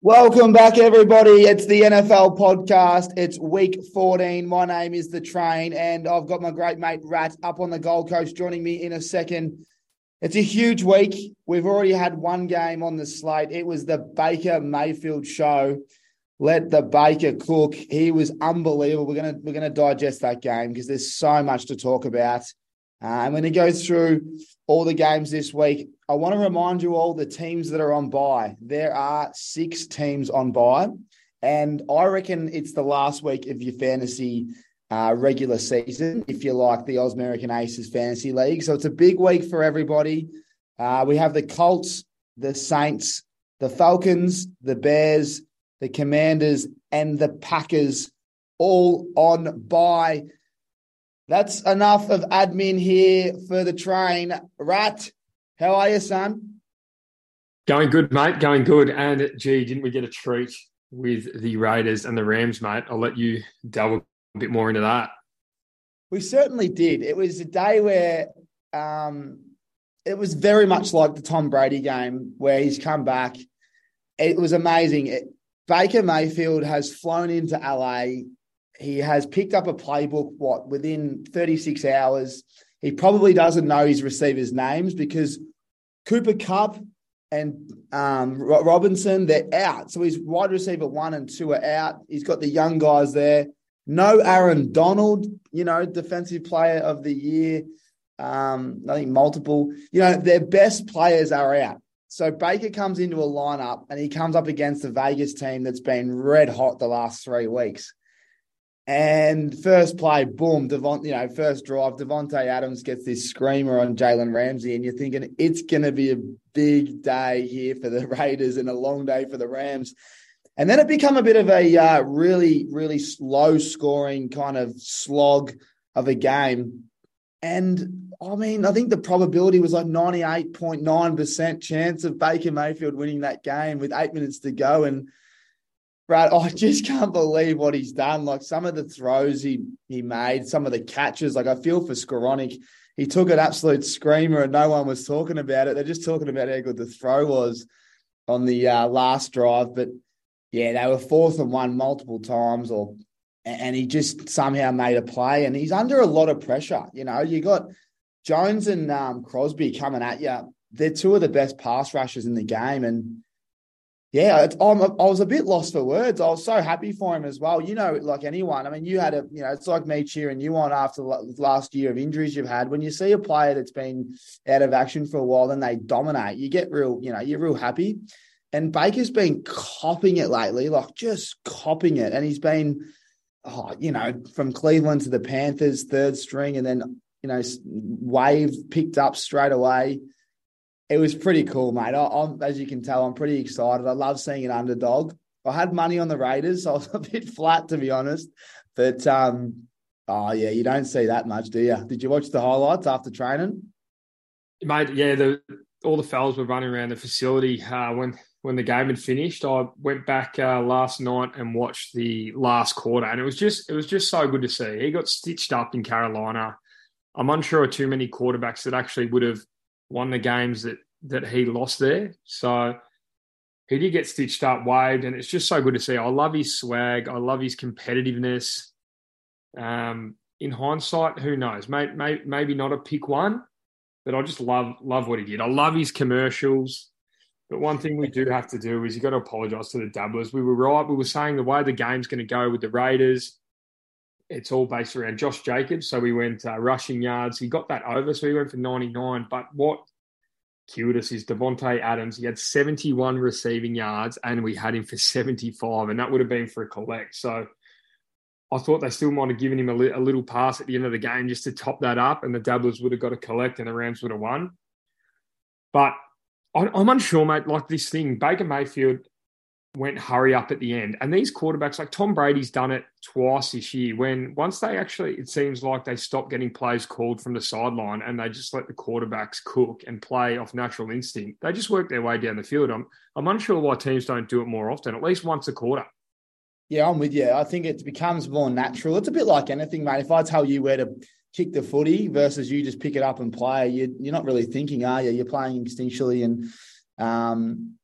Welcome back, everybody. It's the NFL podcast. It's week 14. My name is The Train, and I've got my great mate Rat up on the Gold Coast joining me in a second. It's a huge week. We've already had one game on the slate. It was the Baker Mayfield show. Let the Baker cook. He was unbelievable. We're gonna we're gonna digest that game because there's so much to talk about. Uh, I'm going to go through all the games this week. I want to remind you all the teams that are on bye. There are six teams on bye, and I reckon it's the last week of your fantasy uh, regular season, if you like the Oz American Aces Fantasy League. So it's a big week for everybody. Uh, we have the Colts, the Saints, the Falcons, the Bears, the Commanders, and the Packers all on bye. That's enough of admin here for the train. Rat, how are you, son? Going good, mate. Going good. And gee, didn't we get a treat with the Raiders and the Rams, mate? I'll let you delve a bit more into that. We certainly did. It was a day where um, it was very much like the Tom Brady game where he's come back. It was amazing. It, Baker Mayfield has flown into LA he has picked up a playbook, what, within 36 hours. He probably doesn't know his receivers' names because Cooper Kupp and um, Robinson, they're out. So his wide receiver one and two are out. He's got the young guys there. No Aaron Donald, you know, defensive player of the year. Um, I think multiple, you know, their best players are out. So Baker comes into a lineup and he comes up against the Vegas team that's been red hot the last three weeks. And first play, boom, Devon, you know, first drive, Davante Adams gets this screamer on Jalen Ramsey, and you're thinking it's going to be a big day here for the Raiders and a long day for the Rams. And then it become a bit of a uh, really, really low scoring kind of slog of a game. And I mean, I think the probability was like 98.9% chance of Baker Mayfield winning that game with eight minutes to go. And Brad, I just can't believe what he's done. Like some of the throws he he made, some of the catches. Like I feel for Skowronek. He took an absolute screamer and no one was talking about it. They're just talking about how good the throw was on the uh, last drive. But yeah, they were fourth and one multiple times, or and he just somehow made a play. And he's under a lot of pressure. You know, you got Jones and um, Crosby coming at you. They're two of the best pass rushers in the game, and yeah, I was a bit lost for words. I was so happy for him as well. You know, like anyone. I mean, you had a, you know, it's like me cheering you on after the last year of injuries you've had. When you see a player that's been out of action for a while, then they dominate. You get real, you know, you're real happy. And Baker's been copping it lately, like just copping it. And he's been, oh, you know, from Cleveland to the Panthers, third string, and then you know, wave picked up straight away it was pretty cool, mate. I, as you can tell, I'm pretty excited. I love seeing an underdog. I had money on the Raiders, so I was a bit flat to be honest. But um, oh yeah, you don't see that much, do you? Did you watch the highlights after training? Mate, yeah, the all the fellas were running around the facility uh, when when the game had finished. I went back uh, last night and watched the last quarter, and it was just it was just so good to see. He got stitched up in Carolina. I'm unsure of too many quarterbacks that actually would have won the games that that he lost there. So he did get stitched up, waved, and it's just so good to see. I love his swag. I love his competitiveness. Um, in hindsight, who knows? Maybe, maybe, maybe not a pick one, but I just love love what he did. I love his commercials. But one thing we do have to do is you got to apologise to the dabblers. We were right. We were saying the way the game's going to go with the Raiders, it's all based around Josh Jacobs. So we went uh, rushing yards. He got that over, so he went for 99. But what killed us is Davante Adams. He had 71 receiving yards, and we had him for 75, and that would have been for a collect. So I thought they still might have given him a, li- a little pass at the end of the game just to top that up, and the Dabblers would have got a collect, and the Rams would have won. But I'm unsure, mate. Like this thing, Baker Mayfield went hurry up at the end. And these quarterbacks, like Tom Brady's done it twice this year, when once they actually, it seems like they stop getting plays called from the sideline and they just let the quarterbacks cook and play off natural instinct. They just work their way down the field. I'm, I'm unsure why teams don't do it more often, at least once a quarter. Yeah, I'm with you. I think it becomes more natural. It's a bit like anything, mate. If I tell you where to kick the footy versus you just pick it up and play, you, you're not really thinking, are you? You're playing instinctually and um,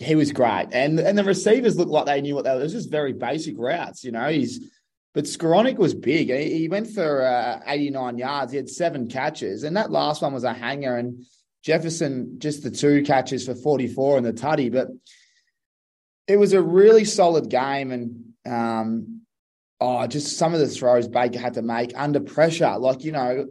he was great, and and the receivers looked like they knew what they were. It was just very basic routes, you know. He's but Skowronek was big. He, went for uh, 89 yards. He had seven catches, and that last one was a hanger. And Jefferson just the two catches for 44 and the tutty. But it was a really solid game, and um, oh, just some of the throws Baker had to make under pressure. Like you know,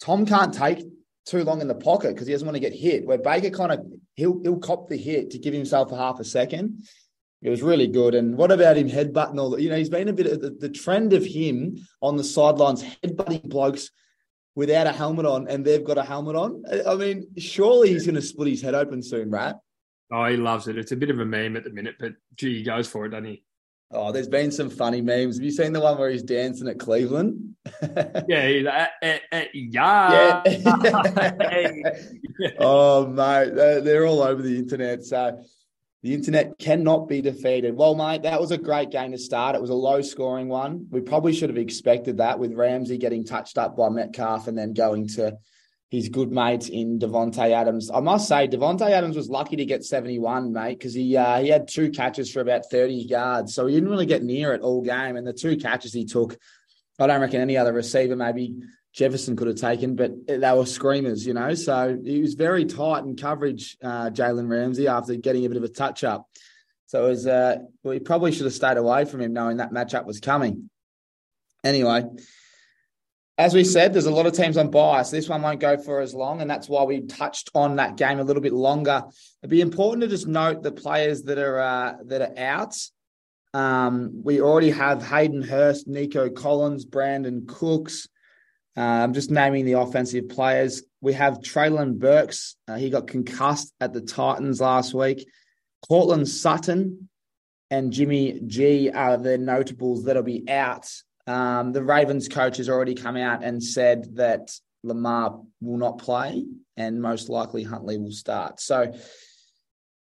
Tom can't take too long in the pocket because he doesn't want to get hit. Where Baker kind of he'll he'll cop the hit to give himself a half a second. It was really good. And what about him headbutting all the, you know, he's been a bit of the, the trend of him on the sidelines headbutting blokes without a helmet on and they've got a helmet on. I mean, surely he's going to split his head open soon, right? Oh, he loves it. It's a bit of a meme at the minute, but gee, he goes for it, doesn't he? Oh, there's been some funny memes. Have you seen the one where he's dancing at Cleveland? yeah, he's uh, uh, yeah. yeah. oh, mate, they're, they're, all over the internet. So the internet cannot be defeated. Well, mate, that was a great game to start. It was a low scoring one. We probably should have expected that with Ramsey getting touched up by Metcalf and then going to his good mates in Davante Adams. I must say, Davante Adams was lucky to get 71, mate, because he uh, he had two catches for about 30 yards. So he didn't really get near it all game. And the two catches he took, I don't reckon any other receiver maybe Jefferson could have taken, but they were screamers, you know. So he was very tight in coverage, uh, Jalen Ramsey, after getting a bit of a touch up. So it was, uh, probably should have stayed away from him knowing that matchup was coming. Anyway, as we said, there's a lot of teams on bias. This one won't go for as long, and that's why we touched on that game a little bit longer. It'd be important to just note the players that are uh, that are out. Um, we already have Hayden Hurst, Nico Collins, Brandin Cooks. Uh, I'm just naming the offensive players. We have Treylon Burks. Uh, he got concussed at the Titans last week. Courtland Sutton and Jimmy G are the notables that'll be out um, the Ravens coach has already come out and said that Lamar will not play and most likely Huntley will start. So,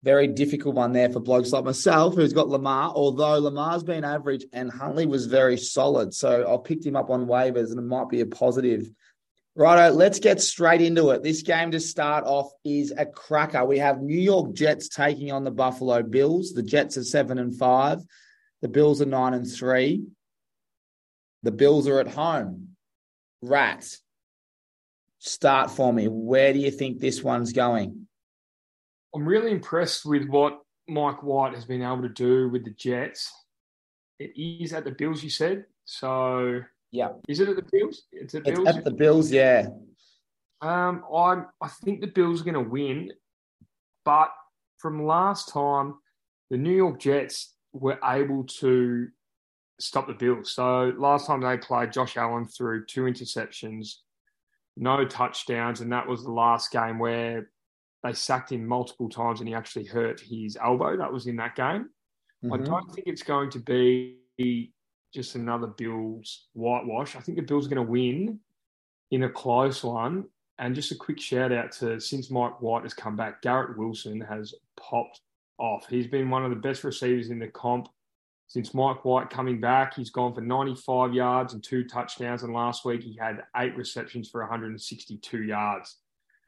very difficult one there for blokes like myself who's got Lamar, although Lamar's been average and Huntley was very solid. So, I picked him up on waivers and it might be a positive. Righto, let's get straight into it. This game to start off is a cracker. We have New York Jets taking on the Buffalo Bills. The Jets are seven and five. The Bills are nine and three. The Bills are at home. Rat, start for me. Where do you think this one's going? I'm really impressed with what Mike White has been able to do with the Jets. It is at the Bills, you said. So, yeah, is it at the Bills? It's at, Bills? at the Bills, yeah. Um, I I think the Bills are going to win, but from last time, the New York Jets were able to stop the Bills. So last time they played, Josh Allen threw two interceptions, no touchdowns, and that was the last game where they sacked him multiple times and he actually hurt his elbow. That was in that game. Mm-hmm. I don't think it's going to be just another Bills whitewash. I think the Bills are going to win in a close one. And just a quick shout out to since Mike White has come back, Garrett Wilson has popped off. He's been one of the best receivers in the comp since Mike White coming back, he's gone for 95 yards and two touchdowns. And last week, he had eight receptions for 162 yards.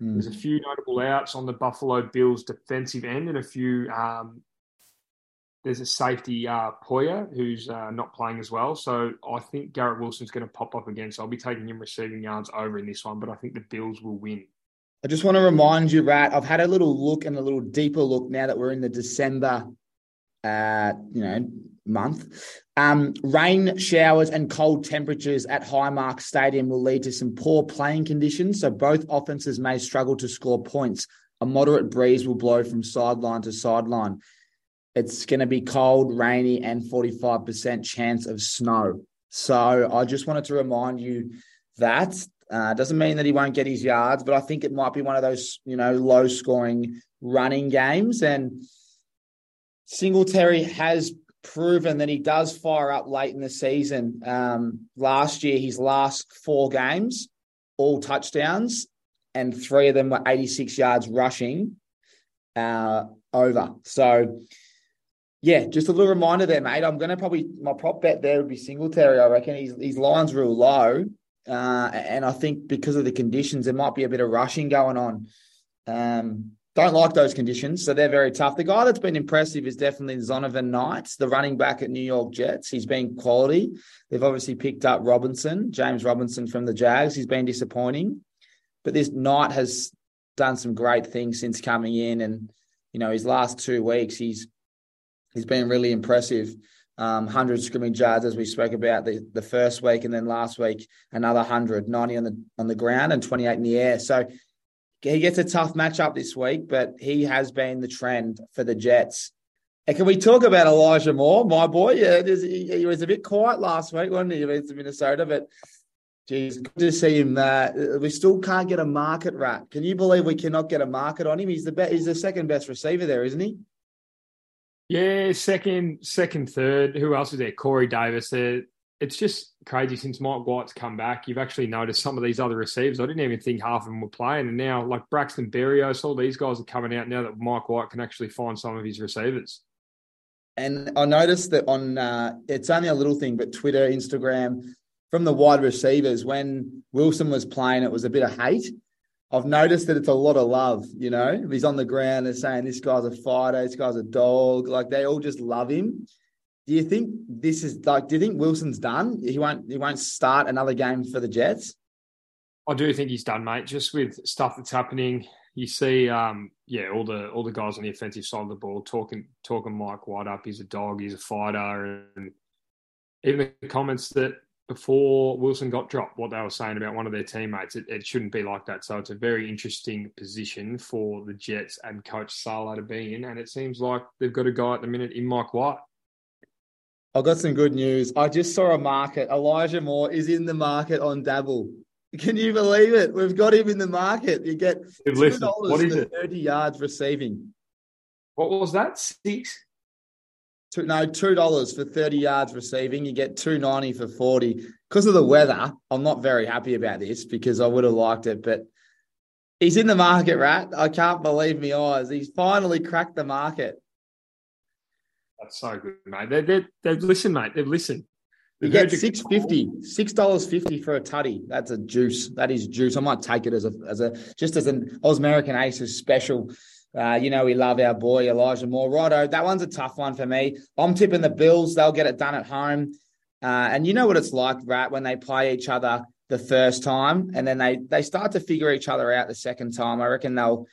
Mm. There's a few notable outs on the Buffalo Bills defensive end and a few. Um, there's a safety, uh, Poyer, who's uh, not playing as well. So I think Garrett Wilson's going to pop up again. So I'll be taking him receiving yards over in this one, but I think the Bills will win. I just want to remind you, Rat, I've had a little look and a little deeper look now that we're in the December, uh, you know, month. Um, rain showers and cold temperatures at Highmark Stadium will lead to some poor playing conditions, so both offenses may struggle to score points. A moderate breeze will blow from sideline to sideline. It's going to be cold, rainy, and 45% chance of snow. So I just wanted to remind you that. Uh, doesn't mean that he won't get his yards, but I think it might be one of those, you know, low scoring running games. And Singletary has proven that he does fire up late in the season. Um, last year, his last four games, all touchdowns, and three of them were 86 yards rushing uh, over. So, yeah, just a little reminder there, mate. I'm going to probably, my prop bet there would be Singletary. I reckon his, his line's real low. Uh, and I think because of the conditions, there might be a bit of rushing going on. Um, don't like those conditions, so they're very tough. The guy that's been impressive is definitely Zonovan Knight, the running back at New York Jets. He's been quality. They've obviously picked up Robinson, James Robinson from the Jags. He's been disappointing, but this Knight has done some great things since coming in, and you know his last two weeks he's he's been really impressive. Um, 100 scrimmage yards as we spoke about the, the first week, and then last week another 100, 90 on the on the ground and 28 in the air. So he gets a tough matchup this week, but he has been the trend for the Jets. And can we talk about Elijah Moore, my boy? Yeah, he, was a bit quiet last week, wasn't he, against Minnesota? But geez, good to see him. Uh, we still can't get a market rat. Can you believe we cannot get a market on him? He's the best. He's the second best receiver there, isn't he? Yeah, second, second, third. Who else is there? Corey Davis. There, it's just crazy since Mike White's come back. You've actually noticed some of these other receivers. I didn't even think half of them were playing, and now like Braxton Berrios, all these guys are coming out now that Mike White can actually find some of his receivers. And I noticed that on uh, it's only a little thing, but Twitter, Instagram, from the wide receivers, when Wilson was playing, it was a bit of hate. I've noticed that it's a lot of love. You know, he's on the ground, they're saying this guy's a fighter, this guy's a dog. Like they all just love him. Do you think this is like? Do you think Wilson's done? He won't. He won't start another game for the Jets. I do think he's done, mate. Just with stuff that's happening, you see, um, yeah, all the all the guys on the offensive side of the ball talking talking Mike White up. He's a dog. He's a fighter, and even the comments that before Wilson got dropped, what they were saying about one of their teammates, it, it, shouldn't be like that. So it's a very interesting position for the Jets and Coach Saleh to be in, and it seems like they've got a guy at the minute in Mike White. I've got some good news. I just saw a market. Elijah Moore is in the market on Dabble. Can you believe it? We've got him in the market. You get two dollars for it? thirty yards receiving. What was that? Six? Two, no, two dollars for thirty yards receiving. You get two ninety for forty. Because of the weather, I'm not very happy about this because I would have liked it, but he's in the market, rat. I can't believe my eyes. He's finally cracked the market. That's so good, mate. They, they, they've listened, mate. They've listened. You get six fifty, six dollars fifty for a tutty. That's a juice. That is juice. I might take it as a as a just as an Oz American Aces special. Uh, you know we love our boy Elijah Moore. Righto, that one's a tough one for me. I'm tipping the Bills. They'll get it done at home. Uh, and you know what it's like, right? When they play each other the first time, and then they they start to figure each other out the second time. I reckon they'll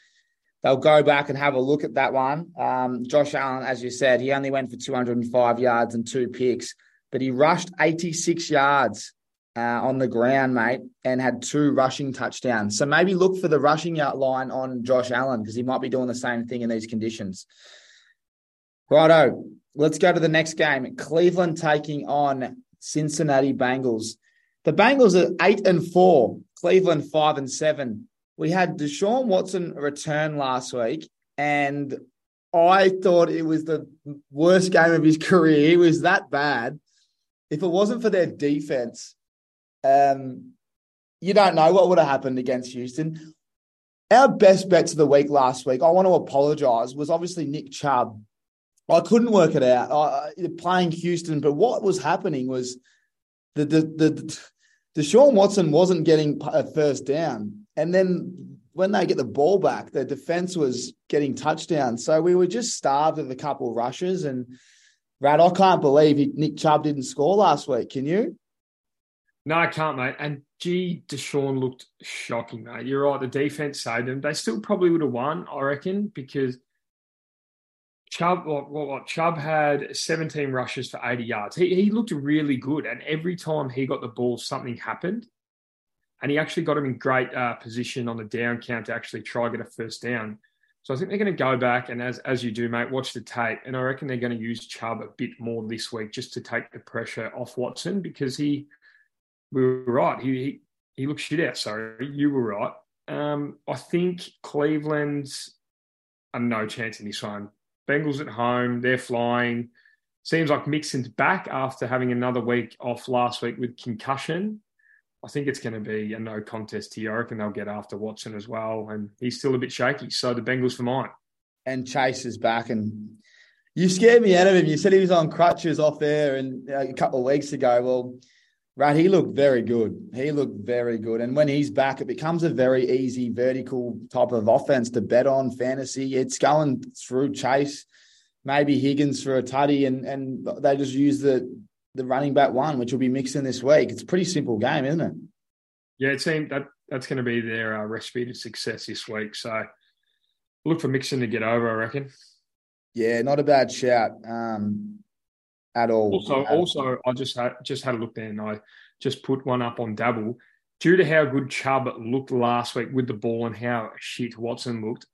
they'll go back and have a look at that one. Um, Josh Allen, as you said, he only went for 205 yards and two picks, but he rushed 86 yards uh, on the ground, mate, and had two rushing touchdowns. So maybe look for the rushing out line on Josh Allen because he might be doing the same thing in these conditions. Righto, let's go to the next game. Cleveland taking on Cincinnati Bengals. The Bengals are eight and four, Cleveland five and seven we had Deshaun Watson return last week, and I thought it was the worst game of his career. He was that bad. If it wasn't for their defense, um, you don't know what would have happened against Houston. Our best bets of the week last week, I want to apologize, was obviously Nick Chubb. I couldn't work it out. I, playing Houston, but what was happening was the the the, the Deshaun Watson wasn't getting a first down. And then when they get the ball back, the defense was getting touchdowns. So we were just starved of a couple of rushes. And Rat, I can't believe Nick Chubb didn't score last week. Can you? No, I can't, mate. And gee, Deshaun looked shocking, mate. You're right. The defense saved them. They still probably would have won, I reckon, because Chubb, what, what, what, Chubb had 17 rushes for 80 yards. He, he looked really good. And every time he got the ball, something happened and he actually got him in great uh, position on the down count to actually try get a first down. So I think they're going to go back and as as you do, mate, watch the tape. And I reckon they're going to use Chubb a bit more this week just to take the pressure off Watson because he, we were right. He he, he looked shit out. Sorry, you were right. Um, I think Cleveland's a no chance in this one. Bengals at home, they're flying. Seems like Mixon's back after having another week off last week with concussion. I think it's going to be a no contest here. I reckon they'll get after Watson as well, and he's still a bit shaky. So the Bengals for mine. And Chase is back, and you scared me out of him. You said he was on crutches off there, and uh, a couple of weeks ago. Well, Right, he looked very good. He looked very good. And when he's back, it becomes a very easy vertical type of offense to bet on fantasy. It's going through Chase, maybe Higgins for a tutty, and and they just use the the running back one, which will be Mixon this week. It's a pretty simple game, isn't it? Yeah, it seems that that's going to be their uh, recipe to success this week. So look for Mixon to get over, I reckon. Yeah, not a bad shout. Um, at all. Also, at also, all. I just had just had a look there, and I just put one up on Dabble. Due to how good Chubb looked last week with the ball and how shit Watson looked,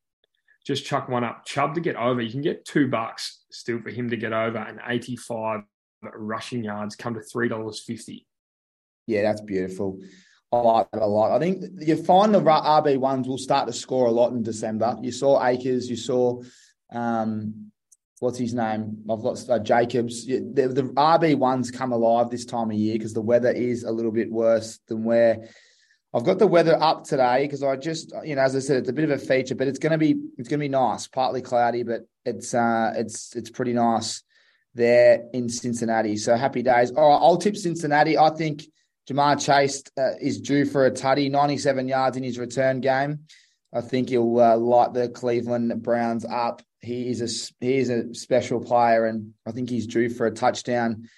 just chuck one up. Chubb to get over, you can get two bucks still for him to get over, and eighty-five rushing yards come to three dollars fifty. Yeah, that's beautiful. I like that a lot. I think you find the RB ones will start to score a lot in December. You saw Akers, you saw um, what's his name? I've got uh, Jacobs. The, the RB ones come alive this time of year because the weather is a little bit worse than where I've got the weather up today because I just, you know, as I said, it's a bit of a feature, but it's going to be it's going to be nice. Partly cloudy, but it's uh, it's it's pretty nice there in Cincinnati. So happy days. All right, I'll tip Cincinnati. I think Ja'Marr Chase uh, is due for a tutty, 97 yards in his return game. I think he'll uh, light the Cleveland Browns up he is a he is a special player, and I think he's due for a touchdown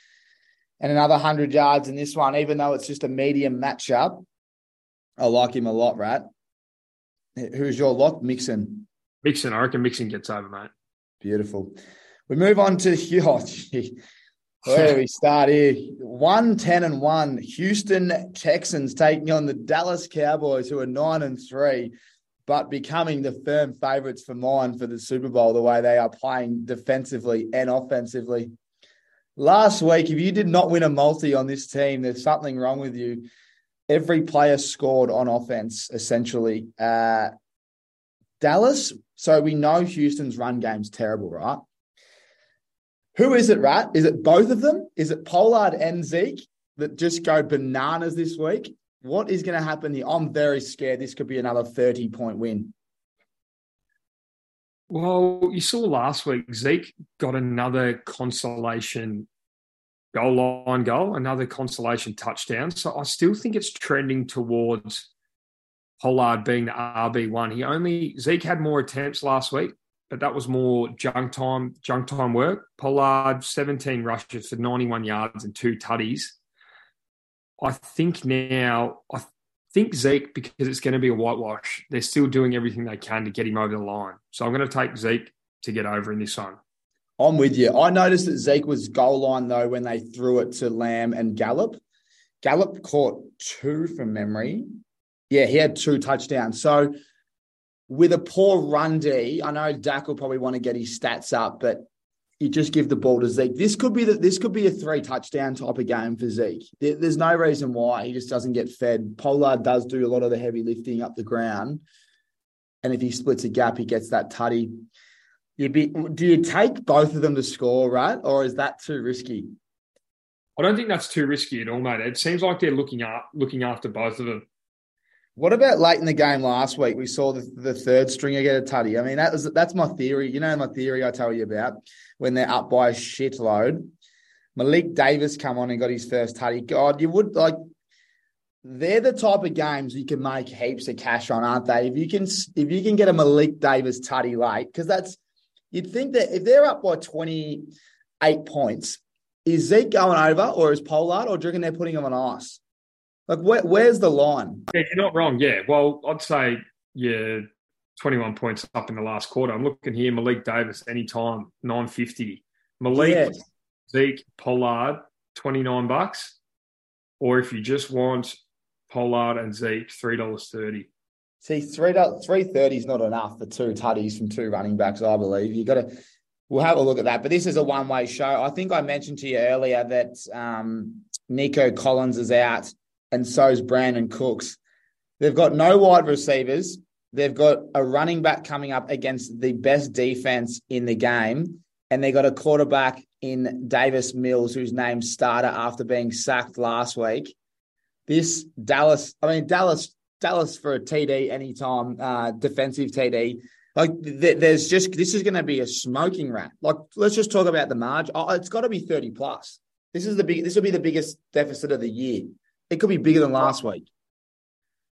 and another hundred yards in this one. Even though it's just a medium matchup, I like him a lot. Rat, who's your lock? Mixon. Mixon, I reckon Mixon gets over, mate. Beautiful. We move on to oh, where do we start here? One ten and one. Houston Texans taking on the Dallas Cowboys, who are nine and three but becoming the firm favourites for mine for the Super Bowl, the way they are playing defensively and offensively. Last week, if you did not win a multi on this team, there's something wrong with you. Every player scored on offense, essentially. Uh, Dallas, so we know Houston's run game's terrible, right? Who is it, Rat? Is it both of them? Is it Pollard and Zeke that just go bananas this week? What is going to happen here? I'm very scared this could be another 30 point win. Well, you saw last week, Zeke got another consolation goal line goal, another consolation touchdown. So I still think it's trending towards Pollard being the RB1. He only, Zeke had more attempts last week, but that was more junk time, junk time work. Pollard, 17 rushes for 91 yards and two tutties. I think now, I think Zeke, because it's going to be a whitewash, they're still doing everything they can to get him over the line. So I'm going to take Zeke to get over in this one. I'm with you. I noticed that Zeke was goal line though when they threw it to Lamb and Gallup. Gallup caught two from memory. Yeah, he had two touchdowns. So with a poor run D, I know Dak will probably want to get his stats up, but you just give the ball to Zeke. This could be the, this could be a three touchdown type of game for Zeke. There, there's no reason why he just doesn't get fed. Pollard does do a lot of the heavy lifting up the ground, and if he splits a gap, he gets that tutty. You be do you take both of them to score, right, or is that too risky? I don't think that's too risky at all, mate. It seems like they're looking up looking after both of them. What about late in the game last week? We saw the, the third stringer get a tutty. I mean, that was that's my theory. You know my theory I tell you about when they're up by a shitload. Malik Davis come on and got his first tutty. God, you would like they're the type of games you can make heaps of cash on, aren't they? If you can if you can get a Malik Davis tutty late, because that's you'd think that if they're up by 28 points, is Zeke going over or is Pollard or do you reckon they're putting him on ice? Like, where, where's the line? Yeah, you're not wrong. Yeah. Well, I'd say, yeah, 21 points up in the last quarter. I'm looking here, Malik Davis, anytime, 950. Malik, yes. Zeke, Pollard, 29 bucks. Or if you just want Pollard and Zeke, $3.30. See, three three thirty is not enough for two tutties from two running backs. I believe you got to. We'll have a look at that. But this is a one way show. I think I mentioned to you earlier that um, Nico Collins is out and so's Brandin Cooks. They've got no wide receivers. They've got a running back coming up against the best defense in the game. And they got a quarterback in Davis Mills, whose name starter after being sacked last week. This Dallas, I mean, Dallas, Dallas for a TD anytime, uh, defensive TD. Like, there's just, this is going to be a smoking rat. Like, let's just talk about the margin. Oh, it's got to be 30 plus. This is the big. This will be the biggest deficit of the year. It could be bigger than last week.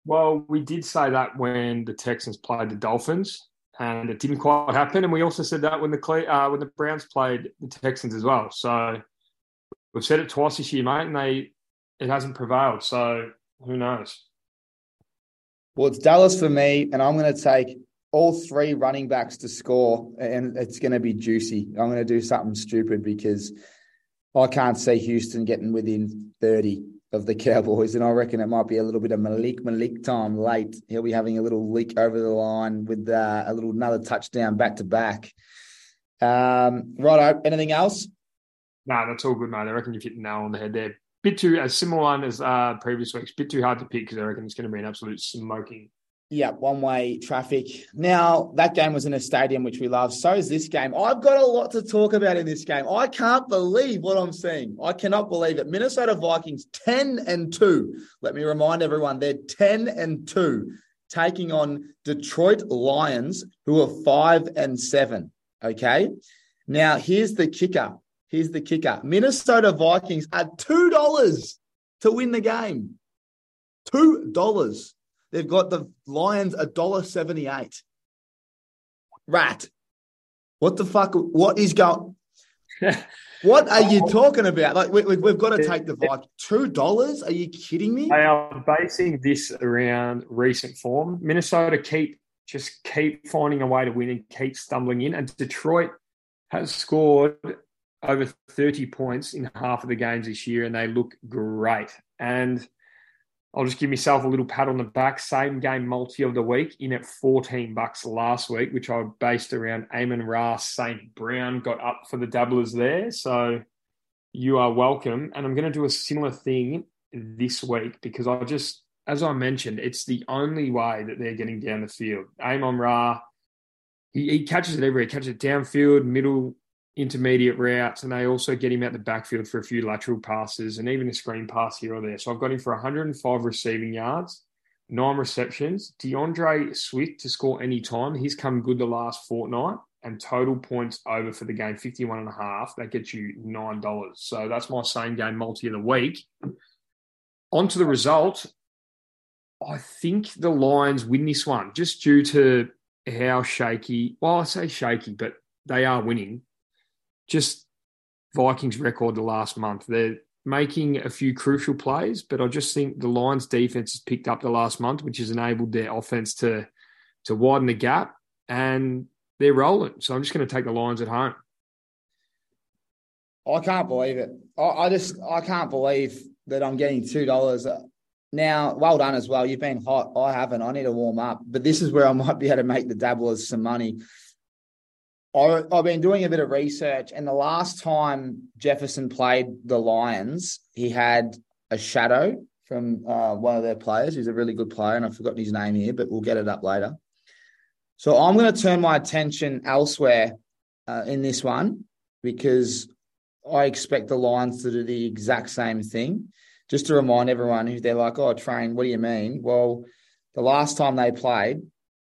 Well, we did say that when the Texans played the Dolphins, and it didn't quite happen. And we also said that when the uh, when the Browns played the Texans as well. So we've said it twice this year, mate, and they it hasn't prevailed. So who knows? Well, it's Dallas for me, and I'm going to take all three running backs to score, and it's going to be juicy. I'm going to do something stupid because I can't see Houston getting within 30 of the Cowboys, and I reckon it might be a little bit of Malik Malik time late. He'll be having a little leak over the line with uh, a little another touchdown back to back. Um, right, anything else? No, nah, that's all good, mate. I reckon you've hit the nail on the head there. Bit too a similar one as uh, previous weeks. Bit too hard to pick because I reckon it's going to be an absolute smoking yeah, one way traffic. Now, that game was in a stadium which we love. So is this game. I've got a lot to talk about in this game. I can't believe what I'm seeing. I cannot believe it. Minnesota Vikings 10 and 2. Let me remind everyone they're 10 and 2, taking on Detroit Lions, who are 5 and 7. Okay. Now, here's the kicker. Here's the kicker. Minnesota Vikings are $2 to win the game. $2. They've got the Lions a dollar seventy eight. Rat. What the fuck? What is going? what are you talking about? Like we, have got to take the Vikings. Two dollars? Are you kidding me? They are basing this around recent form. Minnesota keep just keep finding a way to win and keep stumbling in, and Detroit has scored over 30 points in half of the games this year, and they look great. And I'll just give myself a little pat on the back. Same game multi of the week in at 14 bucks last week, which I based around Amon Ra St. Brown got up for the dabblers there. So you are welcome. And I'm going to do a similar thing this week because I just, as I mentioned, it's the only way that they're getting down the field. Amon Ra, he, he catches it everywhere. He catches it downfield, middle, intermediate routes, and they also get him out the backfield for a few lateral passes and even a screen pass here or there. So I've got him for 105 receiving yards, nine receptions. DeAndre Swift to score any time. He's come good the last fortnight and total points over for the game 51 and a half. That gets you $9. So that's my same game multi of the week. On to the result. I think the Lions win this one just due to how shaky, well, I say shaky, but they are winning just Vikings record the last month. They're making a few crucial plays, but I just think the Lions defense has picked up the last month, which has enabled their offense to to widen the gap and they're rolling. So I'm just going to take the Lions at home. I can't believe it. I, I just I can't believe that I'm getting two dollars. Now, well done as well. You've been hot. I haven't. I need to warm up. But this is where I might be able to make the dabblers some money. I, have been doing a bit of research, and the last time Jefferson played the Lions, he had a shadow from uh, one of their players who's a really good player, and I've forgotten his name here, but we'll get it up later. So I'm going to turn my attention elsewhere uh, in this one because I expect the Lions to do the exact same thing. Just to remind everyone who they're like, oh, train, what do you mean? Well, the last time they played,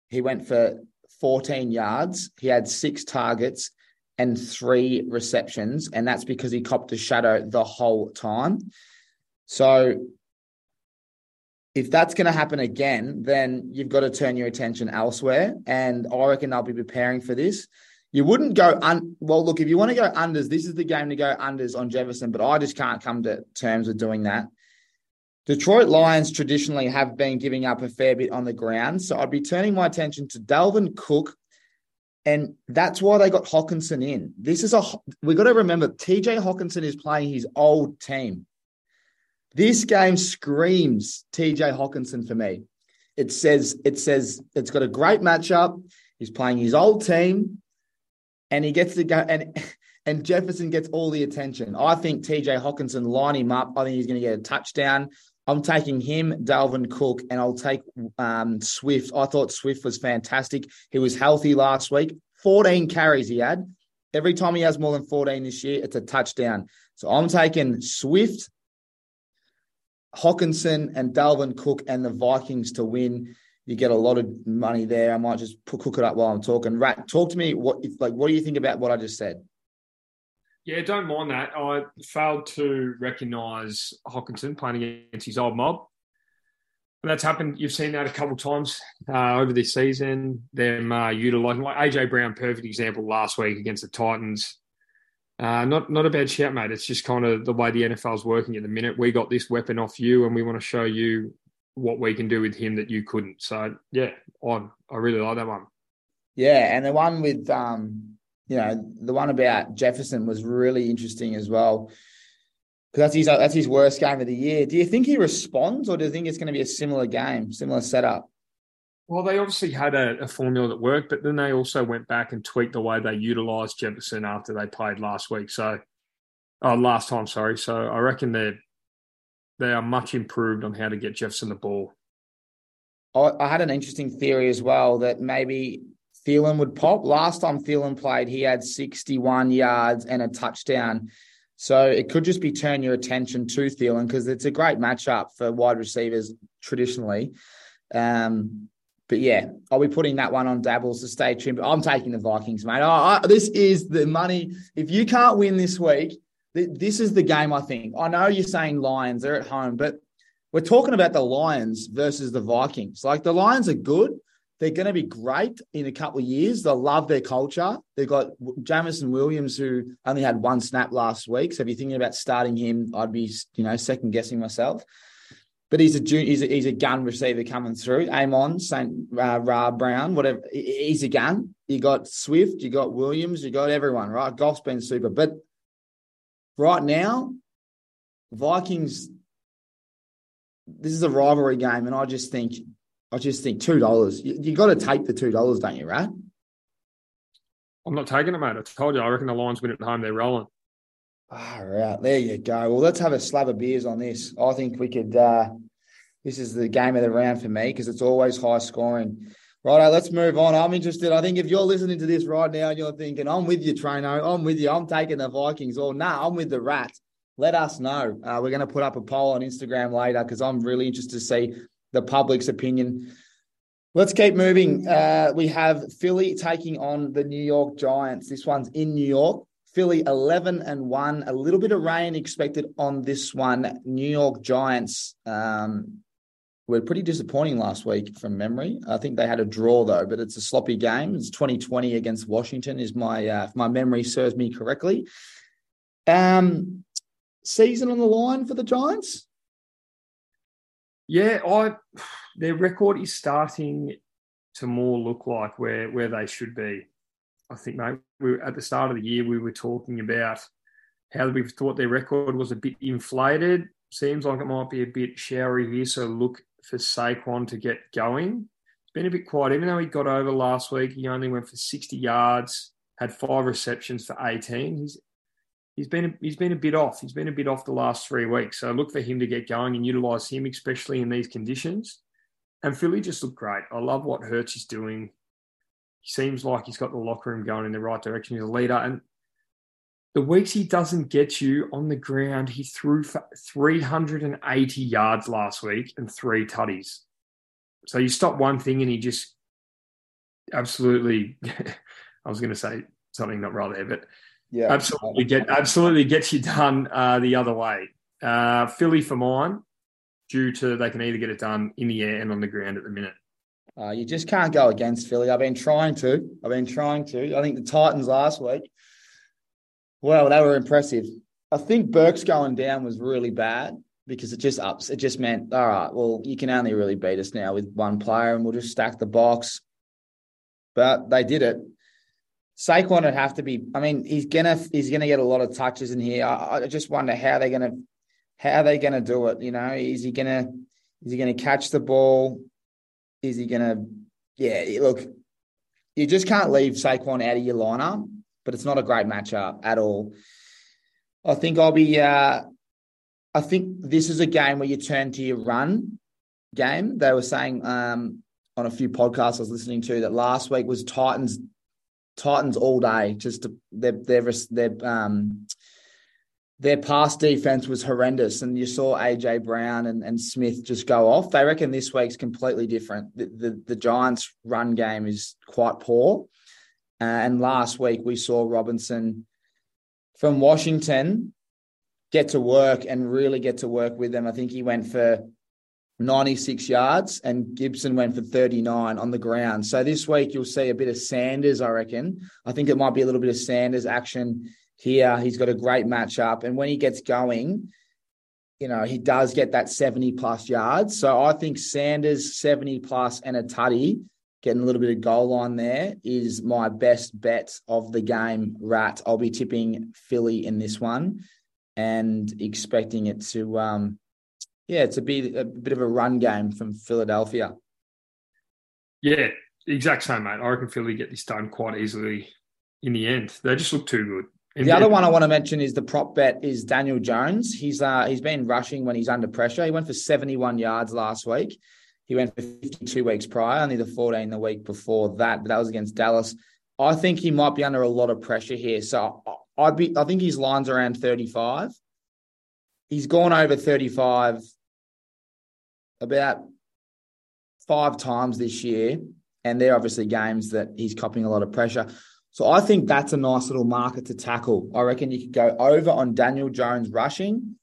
he went for 14 yards. He had six targets and three receptions, and that's because he copped a shadow the whole time. So if that's going to happen again, then you've got to turn your attention elsewhere. And I reckon they'll be preparing for this. You wouldn't go un well. Look, if you want to go unders, this is the game to go unders on Jefferson. But I just can't come to terms with doing that. Detroit Lions traditionally have been giving up a fair bit on the ground. So I'd be turning my attention to Dalvin Cook. And that's why they got Hockenson in. This is a, we got to remember, TJ Hockenson is playing his old team. This game screams TJ Hockenson for me. It says, it says it's got a great matchup. He's playing his old team and he gets to go and and Jefferson gets all the attention. I think TJ Hockenson line him up. I think he's going to get a touchdown. I'm taking him, Dalvin Cook, and I'll take um, Swift. I thought Swift was fantastic. He was healthy last week. 14 carries he had. Every time he has more than 14 this year, it's a touchdown. So I'm taking Swift, Hockenson, and Dalvin Cook and the Vikings to win. You get a lot of money there. I might just cook it up while I'm talking. Rat, talk to me. What like? What do you think about what I just said? Yeah, don't mind that. I failed to recognise Hockenson playing against his old mob. And that's happened. You've seen that a couple of times uh, over this season. Them uh, utilising like AJ Brown, perfect example last week against the Titans. Uh, not not a bad shout, mate. It's just kind of the way the NFL is working at the minute. We got this weapon off you, and we want to show you what we can do with him that you couldn't. So yeah, I I really like that one. Yeah, and the one with um, you know, the one about Jefferson was really interesting as well. Because that's his that's his worst game of the year. Do you think he responds, or do you think it's going to be a similar game, similar setup? Well, they obviously had a, a, formula that worked, but then they also went back and tweaked the way they utilised Jefferson after they played last week. So, oh, last time, sorry. So I reckon they're they are much improved on how to get Jefferson the ball. I, I had an interesting theory as well that maybe Thielen would pop. Last time Thielen played, he had 61 yards and a touchdown. So it could just be turn your attention to Thielen because it's a great matchup for wide receivers traditionally. Um, but yeah, I'll be putting that one on Dabbles to stay tuned. But I'm taking the Vikings, mate. I, this is the money. If you can't win this week, th- this is the game. I think. I know you're saying Lions; they're at home, but we're talking about the Lions versus the Vikings. Like the Lions are good. They're going to be great in a couple of years. They'll love their culture. They've got Jameson Williams, who only had one snap last week. So if you're thinking about starting him, I'd be, you know, second guessing myself. But he's a he's a, he's a gun receiver coming through. Amon Saint uh, Ra Brown, whatever. He's a gun. You got Swift, you got Williams, you got everyone. Right, Goff's been super. But right now, Vikings. This is a rivalry game, and I just think I just think two dollars. You, you got to take the two dollars, don't you, right? I'm not taking it, mate. I told you. I reckon the Lions win at home. They're rolling. Ah, right. There you go. Well, let's have a slab of beers on this. I think we could. uh This is the game of the round for me because it's always high scoring. Righto, let's move on. I'm interested. I think if you're listening to this right now and you're thinking, I'm with you, Traino, I'm with you, I'm taking the Vikings, or nah, I'm with the Rats, let us know. Uh, we're going to put up a poll on Instagram later because I'm really interested to see the public's opinion. Let's keep moving. Uh, we have Philly taking on the New York Giants. This one's in New York. Philly 11 and 1. A little bit of rain expected on this one. New York Giants um, were pretty disappointing last week from memory. I think they had a draw though, but it's a sloppy game. It's 2020 against Washington, is my uh, if my memory serves me correctly. Um, season on the line for the Giants. Yeah, I their record is starting to more look like where where they should be. I think, mate, we at the start of the year we were talking about how we thought their record was a bit inflated. Seems like it might be a bit showery here, so look for Saquon to get going. It's been a bit quiet, even though he got over last week. He only went for 60 yards, had five receptions for 18. He's he's been he's been a bit off. He's been a bit off the last three weeks. So look for him to get going and utilise him, especially in these conditions. And Philly just looked great. I love what Hurts is doing. He seems like he's got the locker room going in the right direction. He's a leader. And the weeks he doesn't get you on the ground, he threw for 380 yards last week and three tutties. So you stop one thing and he just absolutely, I was going to say something not right there, but yeah, absolutely get absolutely gets you done uh, the other way. Uh, Philly for mine, due to they can either get it done in the air and on the ground at the minute. Uh, you just can't go against Philly. I've been trying to. I've been trying to. I think the Titans last week, well, they were impressive. I think Burks going down was really bad because it just ups. It just meant, all right, well, you can only really beat us now with one player, and we'll just stack the box. But they did it. Saquon would have to be. I mean, he's gonna he's gonna get a lot of touches in here. I, I just wonder how they're gonna how they're they gonna do it. You know, is he gonna is he gonna catch the ball? Is he gonna? Yeah, look, you just can't leave Saquon out of your lineup, but it's not a great matchup at all. I think I'll be. Uh, I think this is a game where you turn to your run game. They were saying um, on a few podcasts I was listening to that last week was Titans Titans all day. Just their their their um their pass defense was horrendous, and you saw AJ Brown and, and Smith just go off. They reckon this week's completely different. The the, the Giants' run game is quite poor, uh, and last week we saw Robinson from Washington get to work and really get to work with them. I think he went for 96 yards and Gibson went for 39 on the ground. So this week you'll see a bit of Sanders, I reckon. I think it might be a little bit of Sanders action here. He's got a great matchup. And when he gets going, you know, he does get that 70 plus yards. So I think Sanders 70 plus and a tutty getting a little bit of goal line there is my best bet of the game, Rat. I'll be tipping Philly in this one and expecting it to um, yeah, to be a bit of a run game from Philadelphia. Yeah, exact same, mate. I reckon Philly get this done quite easily in the end. They just look too good. And the other one I want to mention is the prop bet is Daniel Jones. He's uh, he's been rushing when he's under pressure. He went for 71 yards last week. He went for 52 weeks prior, only the 14 the week before that, but that was against Dallas. I think he might be under a lot of pressure here. So I'd be I think his line's around 35. He's gone over 35 about five times this year, and they're obviously games that he's copying a lot of pressure. So I think that's a nice little market to tackle. I reckon you could go over on Daniel Jones rushing.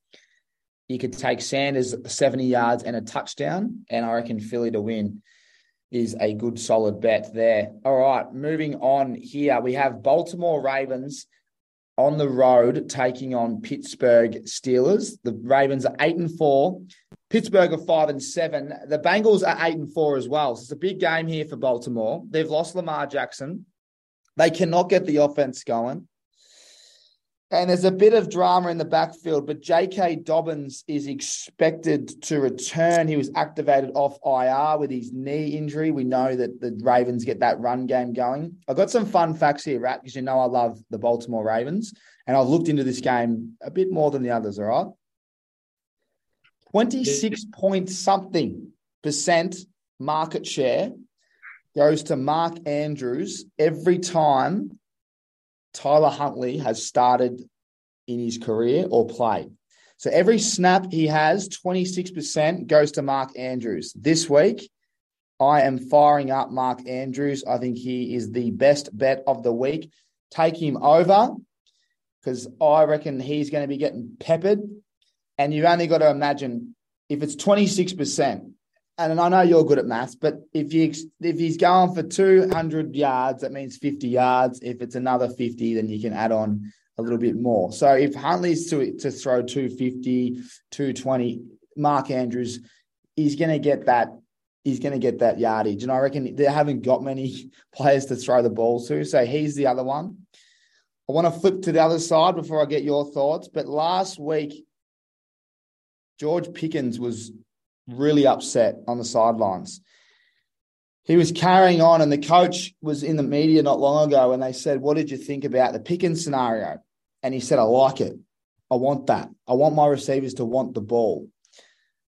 You could take Sanders 70 yards and a touchdown, and I reckon Philly to win is a good solid bet there. All right, moving on here, we have Baltimore Ravens on the road taking on Pittsburgh Steelers. The Ravens are eight and four. Pittsburgh are five and seven. The Bengals are eight and four as well. So it's a big game here for Baltimore. They've lost Lamar Jackson. They cannot get the offense going. And there's a bit of drama in the backfield, but J.K. Dobbins is expected to return. He was activated off IR with his knee injury. We know that the Ravens get that run game going. I've got some fun facts here, Rat, because you know I love the Baltimore Ravens. And I've looked into this game a bit more than the others, all right? 26 point something percent market share goes to Mark Andrews every time Tyler Huntley has started in his career or played. So every snap he has, 26% goes to Mark Andrews. This week, I am firing up Mark Andrews. I think he is the best bet of the week. Take him over because I reckon he's going to be getting peppered. And you've only got to imagine if it's 26%, and I know you're good at maths, but if you if he's going for 200 yards, that means 50 yards. If it's another 50, then you can add on a little bit more. So if Huntley's to to throw 250, 220, Mark Andrews, he's going to get that. He's going to get that yardage, and I reckon they haven't got many players to throw the ball to. So he's the other one. I want to flip to the other side before I get your thoughts. But last week, George Pickens was really upset on the sidelines. He was carrying on, and the coach was in the media not long ago, and they said, What did you think about the Pickens scenario? And he said, I like it. I want that. I want my receivers to want the ball.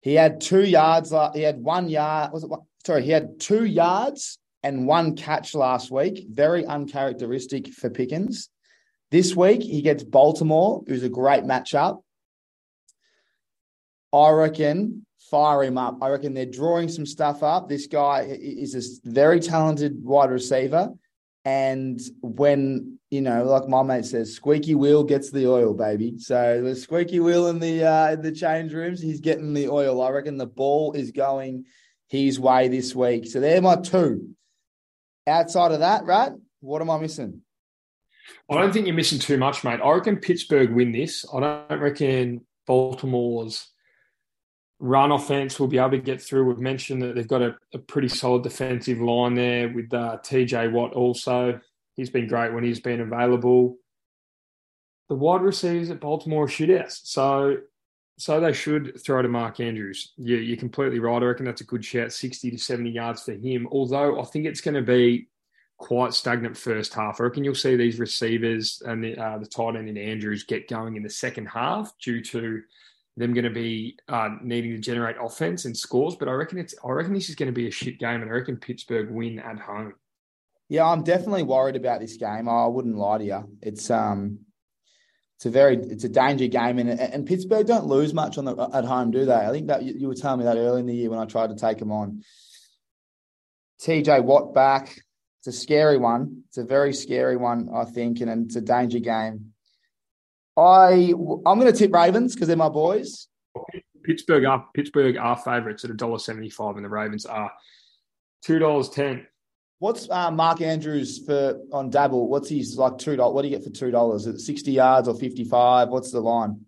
He had two yards. He had one yard. Was it? Sorry, he had two yards and one catch last week. Very uncharacteristic for Pickens. This week he gets Baltimore, who's a great matchup. I reckon fire him up. I reckon they're drawing some stuff up. This guy is a very talented wide receiver. And when, you know, like my mate says, squeaky wheel gets the oil, baby. So the squeaky wheel in the uh, in the change rooms, he's getting the oil. I reckon the ball is going his way this week. So they're my two. Outside of that, right? What am I missing? I don't think you're missing too much, mate. I reckon Pittsburgh win this. I don't reckon Baltimore's run offense will be able to get through. We've mentioned that they've got a, a pretty solid defensive line there with uh, TJ Watt also. He's been great when he's been available. The wide receivers at Baltimore are shootouts. So so they should throw to Mark Andrews. You, you're completely right. I reckon that's a good shout, 60 to 70 yards for him. Although I think it's going to be quite stagnant first half. I reckon you'll see these receivers and the, uh, the tight end in Andrews get going in the second half due to them going to be uh, needing to generate offense and scores. But I reckon it's I reckon this is going to be a shit game, and I reckon Pittsburgh win at home. Yeah, I'm definitely worried about this game. I wouldn't lie to you. It's um, it's a very it's a danger game, and and Pittsburgh don't lose much on the at home, do they? I think that you, you were telling me that early in the year when I tried to take them on. TJ Watt back. It's a scary one. It's a very scary one, I think, and it's a danger game. I I'm going to tip Ravens because they're my boys. Pittsburgh are Pittsburgh are favourites at a dollar seventy five, and the Ravens are two dollars ten. What's uh, Mark Andrews for on Dabble? What's his like two dollars? What do you get for two dollars? Is it sixty yards or fifty five? What's the line?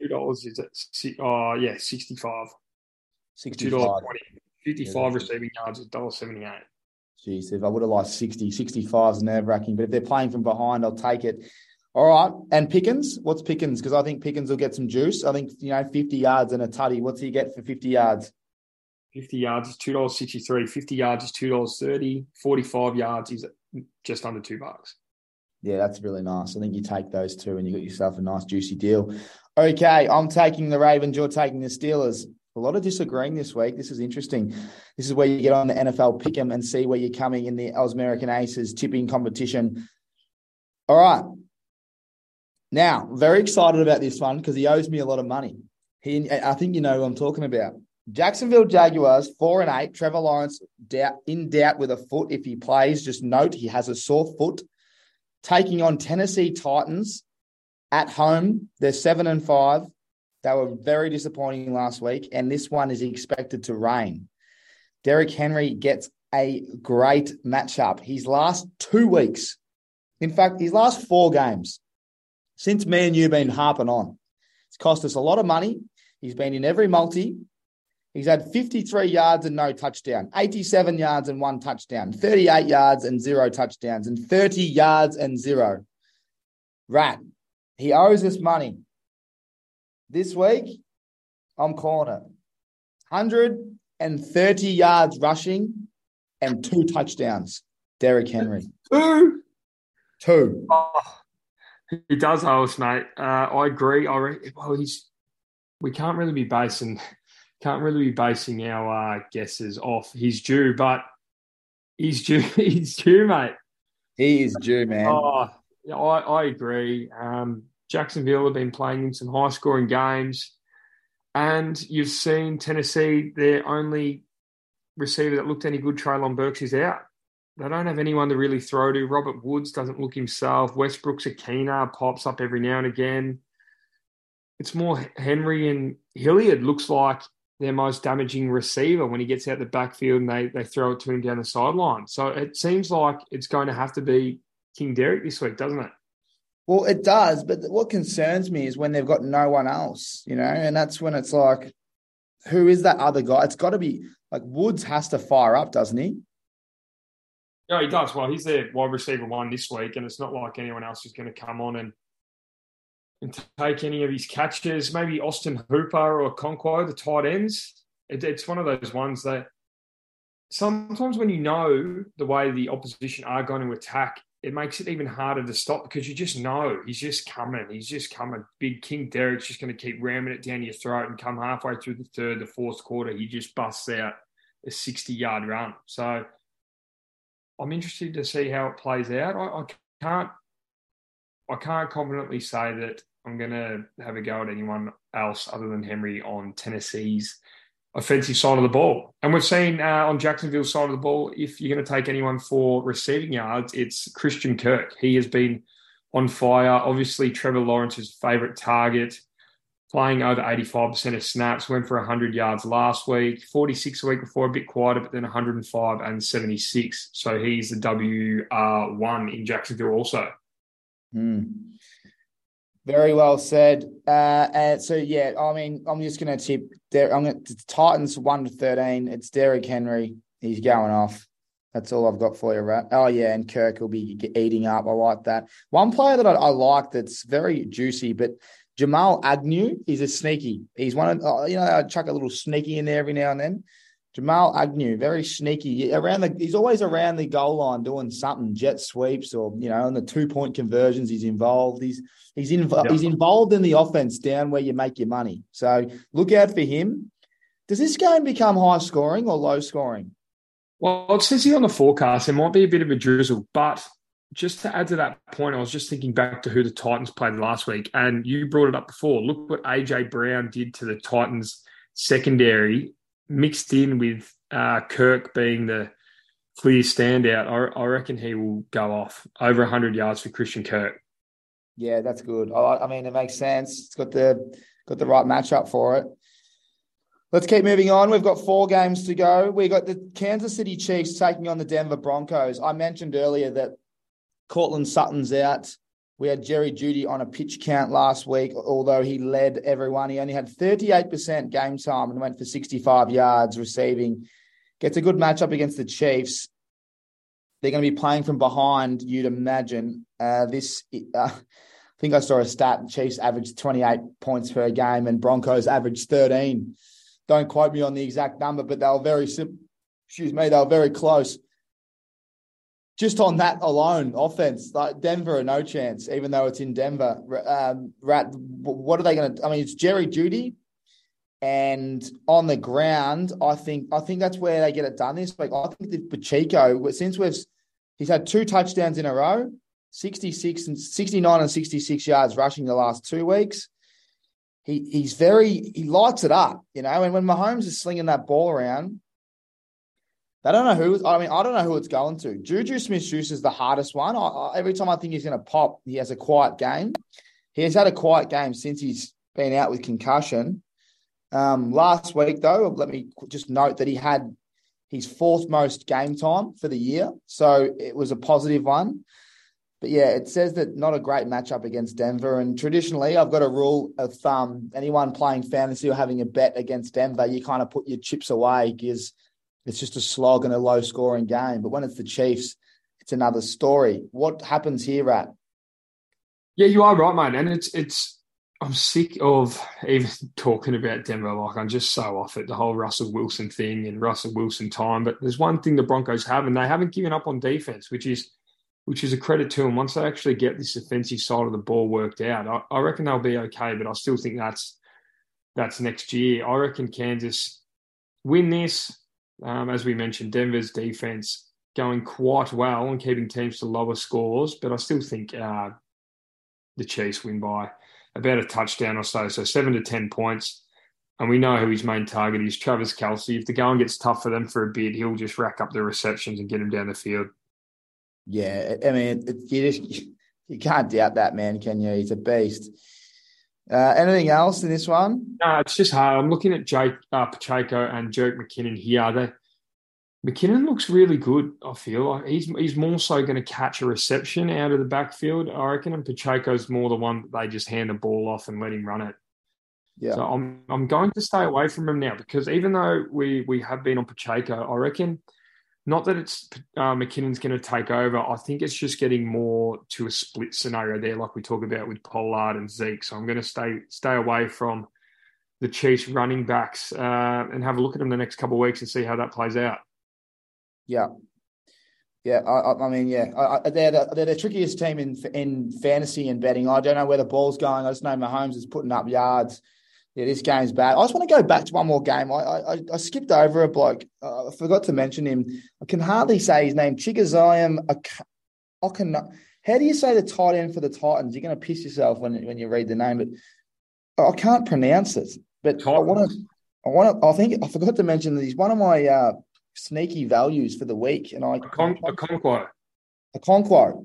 Two dollars is it? Oh yeah, sixty five. Sixty five. 55 yeah. receiving yards is dollar seventy eight. Jeez, if I would have liked 60, 65 is nerve wracking. But if they're playing from behind, I'll take it. All right. And Pickens, what's Pickens? Because I think Pickens will get some juice. I think, you know, 50 yards and a tutty. What's he get for 50 yards? 50 yards is $2.63. 50 yards is $2.30. 45 yards is just under two bucks. Yeah, that's really nice. I think you take those two and you got yourself a nice juicy deal. Okay, I'm taking the Ravens. You're taking the Steelers. A lot of disagreeing this week. This is interesting. This is where you get on the NFL pick'em and see where you're coming in the American Aces tipping competition. All right. Now, very excited about this one because he owes me a lot of money. He, I think you know who I'm talking about. Jacksonville Jaguars, four and eight. Trevor Lawrence doubt, in doubt with a foot if he plays. Just note he has a sore foot. Taking on Tennessee Titans at home. They're seven and five. They were very disappointing last week, and this one is expected to rain. Derrick Henry gets a great matchup. His last two weeks, in fact, his last four games, since me and you have been harping on, it's cost us a lot of money. He's been in every multi. He's had 53 yards and no touchdown, 87 yards and one touchdown, 38 yards and zero touchdowns, and 30 yards and zero. Rat, he owes us money. This week, I'm calling it 130 yards rushing and two touchdowns. Derrick Henry. Two. Two. Oh, he does owe us, mate. Uh, I agree. I re- well, he's. We can't really be basing, can't really be basing our uh, guesses off his due, but he's due. He's due, mate. He is due, man. Oh, I, I agree. Um, Jacksonville have been playing in some high scoring games. And you've seen Tennessee, their only receiver that looked any good, Treylon Burks, is out. They don't have anyone to really throw to. Robert Woods doesn't look himself. Westbrook-Ikhine pops up every now and again. It's more Henry and Hilliard looks like their most damaging receiver when he gets out the backfield and they, they throw it to him down the sideline. So it seems like it's going to have to be King Derrick this week, doesn't it? Well, it does, but what concerns me is when they've got no one else, you know, and that's when it's like, who is that other guy? It's got to be like Woods has to fire up, doesn't he? Yeah, he does. Well, he's their wide receiver one this week, and it's not like anyone else is going to come on and and take any of his catches. Maybe Austin Hooper or Okonkwo, the tight ends. It, it's one of those ones that sometimes when you know the way the opposition are going to attack, it makes it even harder to stop because you just know he's just coming. He's just coming. Big King Derek's just going to keep ramming it down your throat and come halfway through the third, the fourth quarter, he just busts out a 60 yard run. So I'm interested to see how it plays out. I, I can't I can't confidently say that I'm going to have a go at anyone else other than Henry on Tennessee's offensive side of the ball. And we've seen uh, on Jacksonville's side of the ball, if you're going to take anyone for receiving yards, it's Christian Kirk. He has been on fire. Obviously, Trevor Lawrence's favourite target, playing over 85% of snaps, went for 100 yards last week, 46 a week before, a bit quieter, but then 105 and 76. So he's the WR1 in Jacksonville also. Hmm. Very well said. Uh, and so yeah, I mean, I'm just going to tip. There, I'm going to Titans one to thirteen. It's Derrick Henry. He's going off. That's all I've got for you, right? Oh yeah, and Kirk will be eating up. I like that. One player that I, I like that's very juicy, but Jamal Agnew. He's a sneaky. He's one of uh, you know I chuck a little sneaky in there every now and then. Jamal Agnew, very sneaky. Around the, he's always around the goal line doing something, jet sweeps or you know, in the two point conversions. He's involved. He's he's in, yep. he's involved in the offense down where you make your money. So look out for him. Does this game become high scoring or low scoring? Well, it says here on the forecast it might be a bit of a drizzle, but just to add to that point, I was just thinking back to who the Titans played last week, and you brought it up before. Look what AJ Brown did to the Titans secondary mixed in with uh, Kirk being the clear standout, I, I, reckon he will go off over 100 yards for Christian Kirk. Yeah, that's good. I, I mean, it makes sense. It's got the got the right matchup for it. Let's keep moving on. We've got four games to go. We got the Kansas City Chiefs taking on the Denver Broncos. I mentioned earlier that Courtland Sutton's out. We had Jerry Jeudy on a pitch count last week, although he led everyone. He only had 38% game time and went for 65 yards receiving. Gets a good matchup against the Chiefs. They're going to be playing from behind, you'd imagine. Uh, this, uh, I think I saw a stat Chiefs averaged 28 points per game and Broncos averaged 13. Don't quote me on the exact number, but they were very Excuse me, they were very close. Just on that alone, offense, like Denver no chance, even though it's in Denver. Um, Rat, what are they going to? I mean, it's Jerry Jeudy, and on the ground, I think I think that's where they get it done. This week. I think that Pacheco, since we've he's had two touchdowns in a row, 66 and 69 and 66 yards rushing the last two weeks he he's very he lights it up, you know. And when Mahomes is slinging that ball around, they don't know who. I mean, I don't know who it's going to. Juju Smith-Schuster is the hardest one. I, I, every time I think he's going to pop, he has a quiet game. He has had a quiet game since he's been out with concussion. Um, last week, though, let me just note that he had his fourth most game time for the year, so it was a positive one. But yeah, it says that not a great matchup against Denver. And traditionally, I've got a rule of thumb: anyone playing fantasy or having a bet against Denver, you kind of put your chips away because it's just a slog and a low scoring game. But when it's the Chiefs, it's another story. What happens here, Rat? Yeah, you are right, man. And it's it's I'm sick of even talking about Denver. Like I'm just so off it, the whole Russell Wilson thing and Russell Wilson time. But there's one thing the Broncos have, and they haven't given up on defense, which is which is a credit to them. Once they actually get this offensive side of the ball worked out, I, I reckon they'll be okay. But I still think that's that's next year. I reckon Kansas win this. Um, as we mentioned, Denver's defense going quite well and keeping teams to lower scores, but I still think uh, the Chiefs win by about a touchdown or so, so seven to ten points. And we know who his main target is, Travis Kelce. If the going gets tough for them for a bit, he'll just rack up the receptions and get him down the field. Yeah, I mean, you just you can't doubt that man, can you? He's a beast. Uh, anything else in this one? No, it's just hard. I'm looking at Jake uh, Pacheco and Jerick McKinnon here. They, McKinnon looks really good. I feel like he's he's more so going to catch a reception out of the backfield, I reckon, and Pacheco's more the one that they just hand the ball off and let him run it. Yeah. So I'm I'm going to stay away from him now because even though we we have been on Pacheco, I reckon not that it's uh, McKinnon's going to take over. I think it's just getting more to a split scenario there, like we talk about with Pollard and Zeke. So I'm going to stay stay away from the Chiefs running backs uh, and have a look at them the next couple of weeks and see how that plays out. Yeah, yeah. I, I mean, yeah, I, they're the, they're the trickiest team in in fantasy and betting. I don't know where the ball's going. I just know Mahomes is putting up yards yeah, this game's bad. I just want to go back to one more game. I I, I skipped over a bloke. Uh, I forgot to mention him. I can hardly say his name. Chigoziem. I can. How do you say the tight end for the Titans? You're going to piss yourself when when you read the name, but I can't pronounce it. But Titans. I want to. I want to. I think I forgot to mention that he's one of my uh, sneaky values for the week, and I a, con- a Okonkwo. A Okonkwo.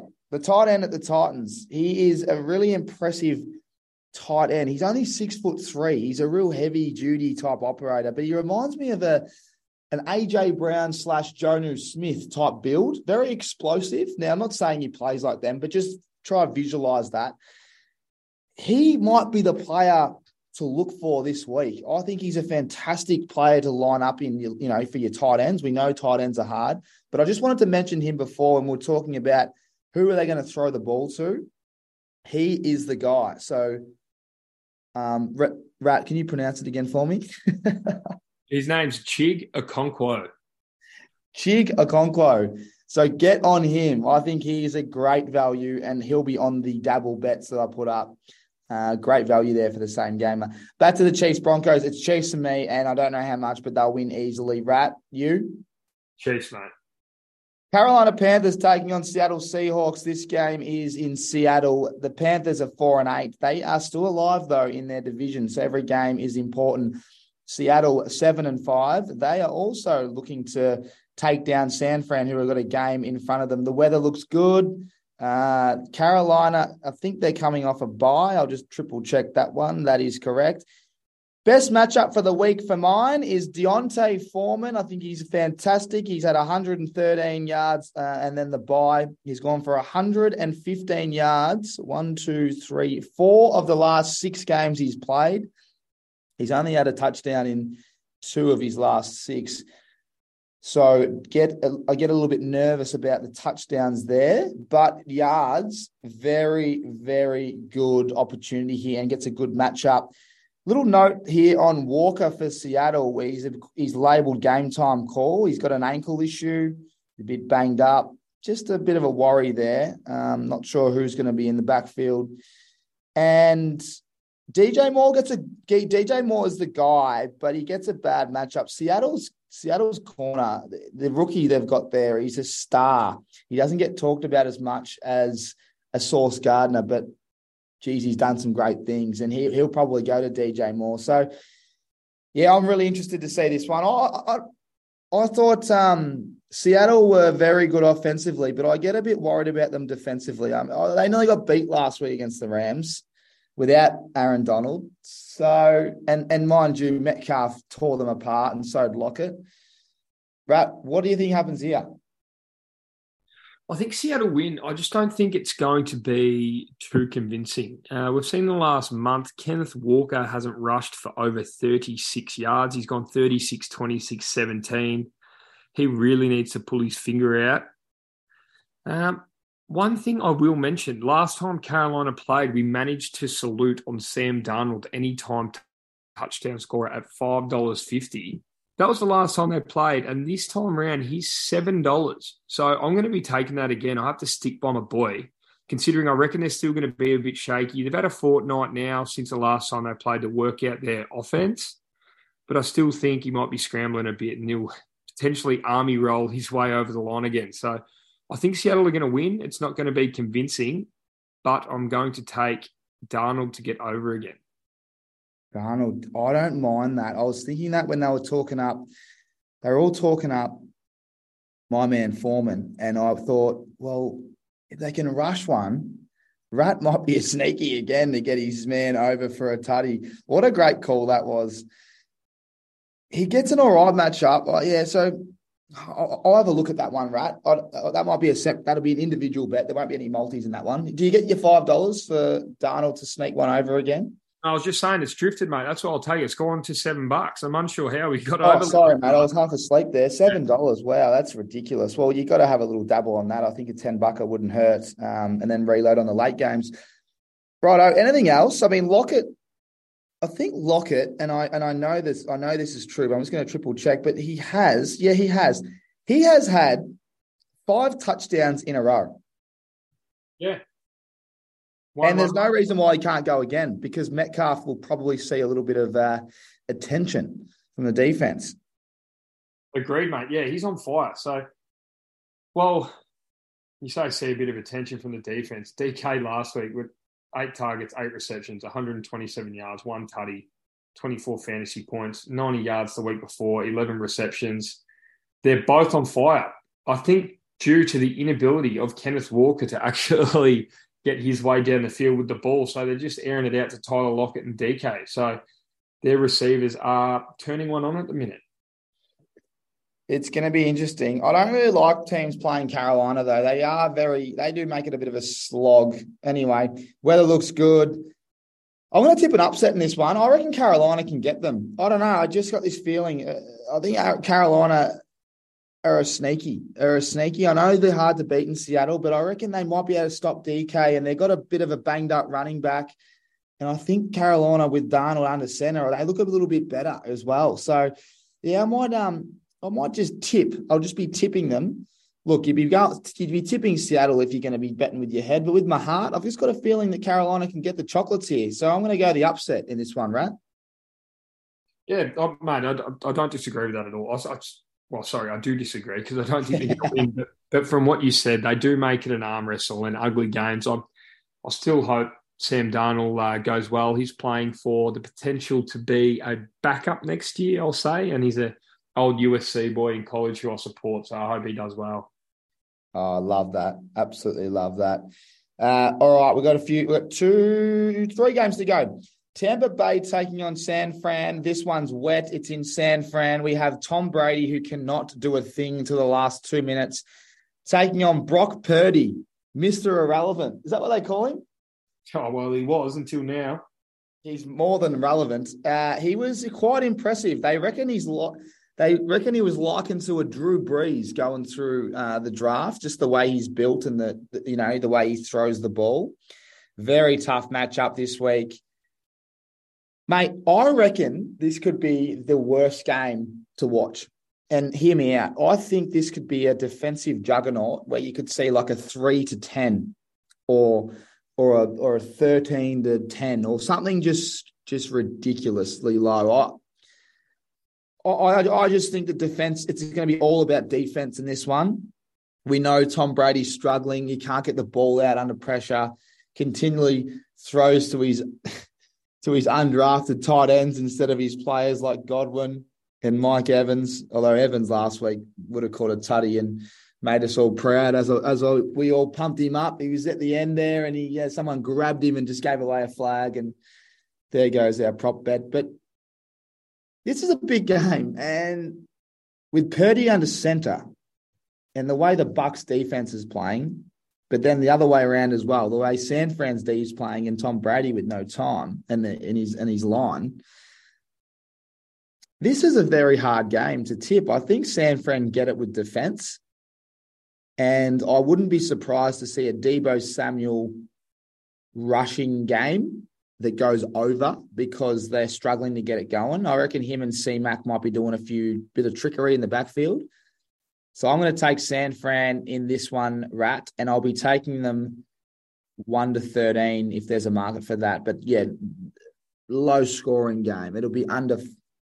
A. The tight end at the Titans. He is a really impressive tight end. He's only six foot three. He's a real heavy duty type operator, but he reminds me of a an AJ Brown slash Jonnu Smith type build. Very explosive. Now, I'm not saying he plays like them, but just try to visualize that. He might be the player to look for this week. I think he's a fantastic player to line up in, you know, for your tight ends. We know tight ends are hard, but I just wanted to mention him before when we we're talking about who are they going to throw the ball to. He is the guy. So um, Rat, can you pronounce it again for me? His name's Chig Okonkwo. Chig Okonkwo. So get on him. I think he is a great value, and he'll be on the dabble bets that I put up. Uh, great value there for the same gamer. Back to the Chiefs Broncos. It's Chiefs and me, and I don't know how much, but they'll win easily. Rat, you? Chiefs, mate. Carolina Panthers taking on Seattle Seahawks. This game is in Seattle. The Panthers are four and eight. They are still alive though in their division, so every game is important. Seattle seven and five. They are also looking to take down San Fran, who have got a game in front of them. The weather looks good. Uh, Carolina, I think they're coming off a bye. I'll just triple check that one. That is correct. Best matchup for the week for mine is D'Onta Foreman. I think he's fantastic. He's had 113 yards uh, and then the bye. He's gone for 115 yards. One, two, three, four of the last six games he's played. He's only had a touchdown in two of his last six. So get I get a little bit nervous about the touchdowns there, but yards, very, very good opportunity here and gets a good matchup. Little note here on Walker for Seattle, where he's, he's labeled game time call. He's got an ankle issue, a bit banged up. Just a bit of a worry there. Um, not sure who's going to be in the backfield. And DJ Moore gets a DJ Moore is the guy, but he gets a bad matchup. Seattle's Seattle's corner, the, the rookie they've got there, he's a star. He doesn't get talked about as much as a Sauce Gardner, but geez, he's done some great things, and he he'll probably go to DJ Moore. So, yeah, I'm really interested to see this one. I I, I thought um, Seattle were very good offensively, but I get a bit worried about them defensively. Um, they nearly got beat last week against the Rams without Aaron Donald. So, and and mind you, Metcalf tore them apart, and so did Lockett. But what do you think happens here? I think Seattle win. I just don't think it's going to be too convincing. Uh, we've seen the last month, Kenneth Walker hasn't rushed for over 36 yards. He's gone 36, 26, 17. He really needs to pull his finger out. Um, one thing I will mention last time Carolina played, we managed to salute on Sam Darnold anytime touchdown scorer at $5.50. That was the last time they played, and this time around he's seven dollars. So I'm going to be taking that again. I have to stick by my boy, considering I reckon they're still going to be a bit shaky. They've had a fortnight now since the last time they played to work out their offense, but I still think he might be scrambling a bit, and he'll potentially army roll his way over the line again. So I think Seattle are going to win. It's not going to be convincing, but I'm going to take Darnold to get over again. Darnold, I don't mind that. I was thinking that when they were talking up, they were all talking up my man Foreman, and I thought, well, if they can rush one, Rat might be a sneaky again to get his man over for a tutty. What a great call that was. He gets an all right matchup. Oh, yeah, so I'll, I'll, have a look at that one, Rat. I, uh, that might be a set. That'll be an individual bet. There won't be any multis in that one. Do you get your five dollars for Darnold to sneak one over again? I was just saying it's drifted, mate. That's what I'll tell you. It's gone to seven bucks. I'm unsure how we got oh, over. Sorry, mate. I was half asleep there. Seven dollars. Wow, that's ridiculous. Well, you got to have a little dabble on that. I think a ten bucker wouldn't hurt. Um, and then reload on the late games. Righto. Anything else? I mean, Lockett. I think Lockett, and I and I know this. I know this is true, but I'm just going to triple check. But he has, yeah, he has. He has had five touchdowns in a row. Yeah. One, and there's no reason why he can't go again because Metcalf will probably see a little bit of uh, attention from the defense. Agreed, mate. Yeah, he's on fire. So, well, you say see a bit of attention from the defense. DK last week with eight targets, eight receptions, 127 yards, one tutty, 24 fantasy points, 90 yards the week before, 11 receptions. They're both on fire. I think due to the inability of Kenneth Walker to actually get his way down the field with the ball. So they're just airing it out to Tyler Lockett and DK. So their receivers are turning one on at the minute. It's going to be interesting. I don't really like teams playing Carolina though. They are very, they do make it a bit of a slog. Anyway, weather looks good. I'm going to tip an upset in this one. I reckon Carolina can get them. I don't know. I just got this feeling. Uh, I think Carolina are a sneaky, are a sneaky. I know they're hard to beat in Seattle, but I reckon they might be able to stop DK, and they've got a bit of a banged up running back. And I think Carolina with Darnold under center, they look a little bit better as well. So, yeah, I might um, I might just tip. I'll just be tipping them. Look, you'd be going, you'd be tipping Seattle if you're going to be betting with your head, but with my heart, I've just got a feeling that Carolina can get the chocolates here. So I'm going to go the upset in this one, right? Yeah, oh, man, I, I, don't disagree with that at all. I, I just, well, sorry, I do disagree because I don't think they're going to win. But, but, from what you said, they do make it an arm wrestle and ugly games. I, I still hope Sam Darnold uh, goes well. He's playing for the potential to be a backup next year, I'll say, and he's a old USC boy in college who I support. So I hope he does well. Oh, I love that. Absolutely love that. Uh, all right, we've got a few, we've got two, three games to go. Tampa Bay taking on San Fran. This one's wet. It's in San Fran. We have Tom Brady, who cannot do a thing to the last two minutes, taking on Brock Purdy, Mr. Irrelevant. Is that what they call him? Oh, well, he was until now. He's more than relevant. Uh, he was quite impressive. They reckon he's lo- they reckon he was likened to a Drew Brees going through uh, the draft, just the way he's built and the, the you know the way he throws the ball. Very tough matchup this week, mate. I reckon this could be the worst game to watch. And hear me out. I think this could be a defensive juggernaut where you could see like a three to ten, or or a or a thirteen to ten, or something just just ridiculously low. I, I, I just think the defense, it's going to be all about defense in this one. We know Tom Brady's struggling. He can't get the ball out under pressure, continually throws to his to his undrafted tight ends instead of his players like Godwin and Mike Evans. Although Evans last week would have caught a tutty and made us all proud as as we all pumped him up. He was at the end there, and he yeah, someone grabbed him and just gave away a flag, and there goes our prop bet. But this is a big game, and with Purdy under center, and the way the Bucks defense is playing, but then the other way around as well, the way San Fran's D is playing, and Tom Brady with no time and in his and his line. This is a very hard game to tip. I think San Fran get it with defense. And I wouldn't be surprised to see a Deebo Samuel rushing game that goes over because they're struggling to get it going. I reckon him and C Mac might be doing a few bit of trickery in the backfield. So I'm going to take San Fran in this one, Rat, and I'll be taking them one to thirteen if there's a market for that. But yeah, low scoring game. It'll be under.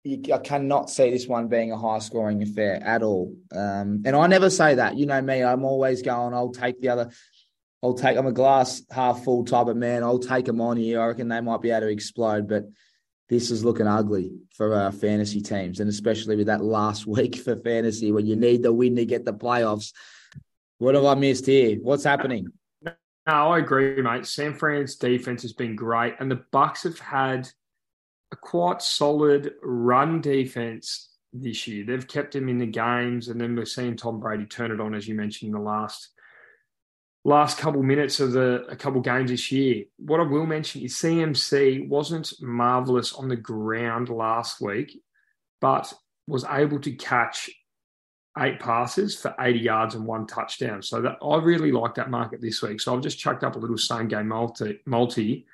I cannot see this one being a high scoring affair at all. Um, and I never say that. You know me. I'm always going. I'll take the other. I'll take. I'm a glass half full type of man. I'll take them on here. I reckon they might be able to explode, but this is looking ugly for our fantasy teams, and especially with that last week for fantasy when you need the win to get the playoffs. What have I missed here? What's happening? No, I agree, mate. San Fran's defense has been great, and the Bucks have had a quite solid run defense this year. They've kept him in the games, and then we're seeing Tom Brady turn it on, as you mentioned in the last last couple minutes of the a couple games this year. What I will mention is CMC wasn't marvelous on the ground last week, but was able to catch eight passes for 80 yards and one touchdown. So that I really like that market this week. So I've just chucked up a little same game multi multi.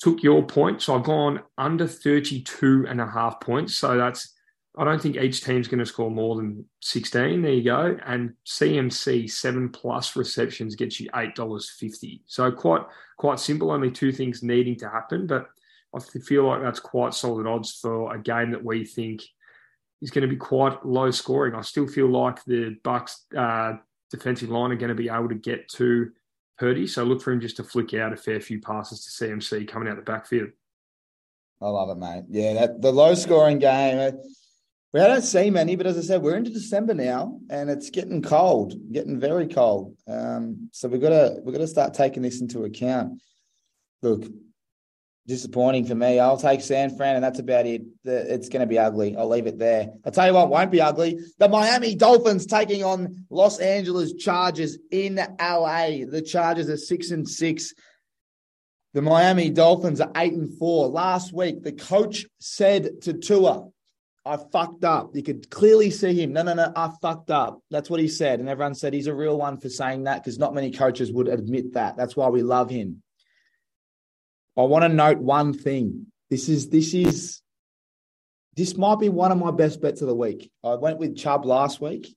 Took your point. So I've gone under 32 and a half points. So that's I don't think each team's going to score more than 16. There you go. And CMC seven plus receptions gets you eight dollars fifty. So quite quite simple. Only two things needing to happen, but I feel like that's quite solid odds for a game that we think is going to be quite low scoring. I still feel like the Bucks uh, defensive line are going to be able to get to Purdy. So look for him just to flick out a fair few passes to CMC coming out the backfield. I love it, mate. Yeah, that, the low scoring game. We don't see many, but as I said, we're into December now, and it's getting cold, getting very cold. Um, so we've got to we've got to start taking this into account. Look, disappointing for me. I'll take San Fran, and that's about it. It's going to be ugly. I'll leave it there. I'll tell you what won't be ugly. The Miami Dolphins taking on Los Angeles Chargers in LA. The Chargers are six and six. The Miami Dolphins are eight and four. Last week, the coach said to Tua, I fucked up. You could clearly see him. No, no, no, I fucked up. That's what he said. And everyone said he's a real one for saying that because not many coaches would admit that. That's why we love him. I want to note one thing. This is, this is, this might be one of my best bets of the week. I went with Chubb last week.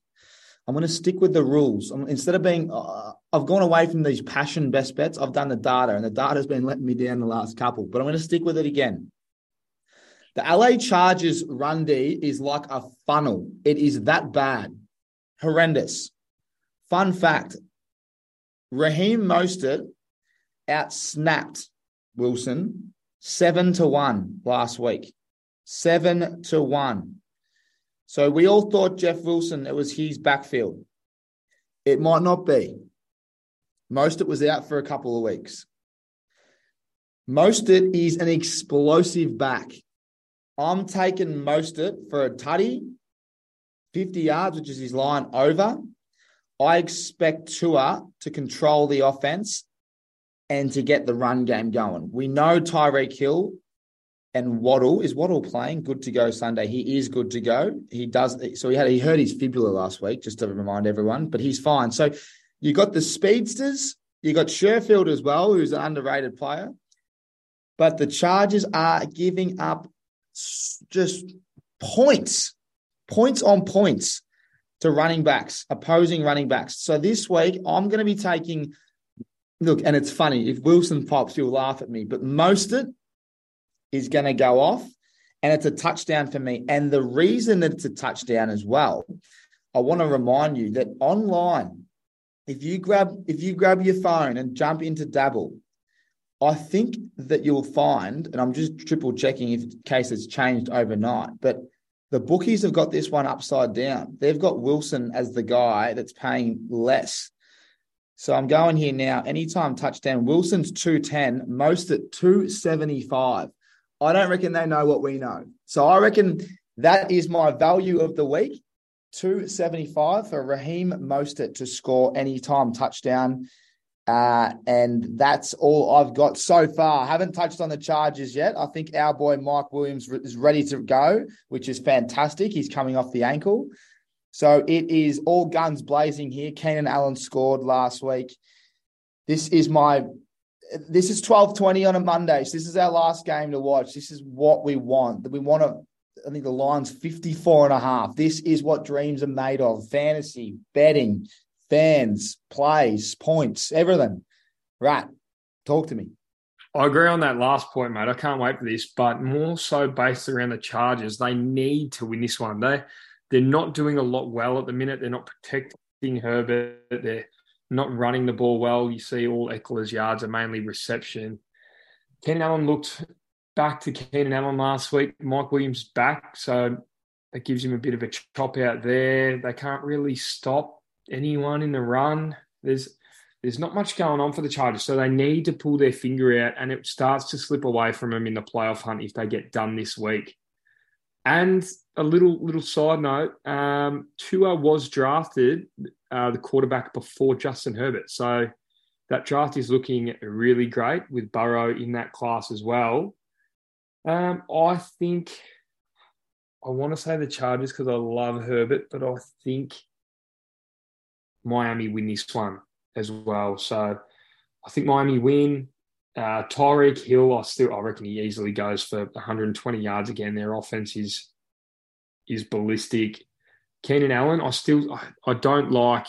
I'm going to stick with the rules. I'm, instead of being, uh, I've gone away from these passion best bets. I've done the data, and the data has been letting me down the last couple, but I'm going to stick with it again. The LA Chargers run D is like a funnel. It is that bad. Horrendous. Fun fact Raheem Mostert outsnapped Wilson seven to one last week. Seven to one. So we all thought Jeff Wilson, it was his backfield. It might not be. Mostert was out for a couple of weeks. Mostert is an explosive back. I'm taking Mostert for a tutty, 50 yards, which is his line over. I expect Tua to control the offense and to get the run game going. We know Tyreek Hill and Waddle is Waddle playing good to go Sunday. He is good to go. He does so he had he hurt his fibula last week, just to remind everyone, but he's fine. So you got the speedsters, you got Sherfield as well, who's an underrated player. But the Chargers are giving up just points, points on points to running backs, opposing running backs. So this week, I'm going to be taking. Look, and it's funny if Wilson pops, you'll laugh at me, but Mostert is going to go off, and it's a touchdown for me. And the reason that it's a touchdown as well, I want to remind you that online, if you grab if you grab your phone and jump into Dabble, I think that you'll find, and I'm just triple checking if case it's changed overnight, but the bookies have got this one upside down. They've got Wilson as the guy that's paying less. So I'm going here now. Anytime touchdown, Wilson's 210, Mostert 275. I don't reckon they know what we know. So I reckon that is my value of the week. 275 for Raheem Mostert to score anytime touchdown. Uh, and that's all I've got so far. I haven't touched on the Chargers yet. I think our boy Mike Williams is ready to go, which is fantastic. He's coming off the ankle. So it is all guns blazing here. Keenan Allen scored last week. This is my this is 12:20 on a Monday. So this is our last game to watch. This is what we want. We want to I think the line's 54 and a half. This is what dreams are made of. Fantasy, betting, fans, plays, points, everything. Right. Talk to me. I agree on that last point, mate. I can't wait for this, but more so based around the Chargers. They need to win this one. They they're not doing a lot well at the minute. They're not protecting Herbert. They're not running the ball well. You see all Ekeler's yards are mainly reception. Keenan Allen looked back to Keenan Allen last week. Mike Williams back, so that gives him a bit of a chop out there. They can't really stop anyone in the run. There's there's not much going on for the Chargers, so they need to pull their finger out, and it starts to slip away from them in the playoff hunt if they get done this week. And a little little side note: um, Tua was drafted uh, the quarterback before Justin Herbert, so that draft is looking really great with Burrow in that class as well. Um, I think I want to say the Chargers because I love Herbert, but I think Miami win this one as well. So I think Miami win. Uh, Tyreek Hill, I still I reckon he easily goes for 120 yards again. Their offense is is ballistic. Keenan Allen, I still I, I don't like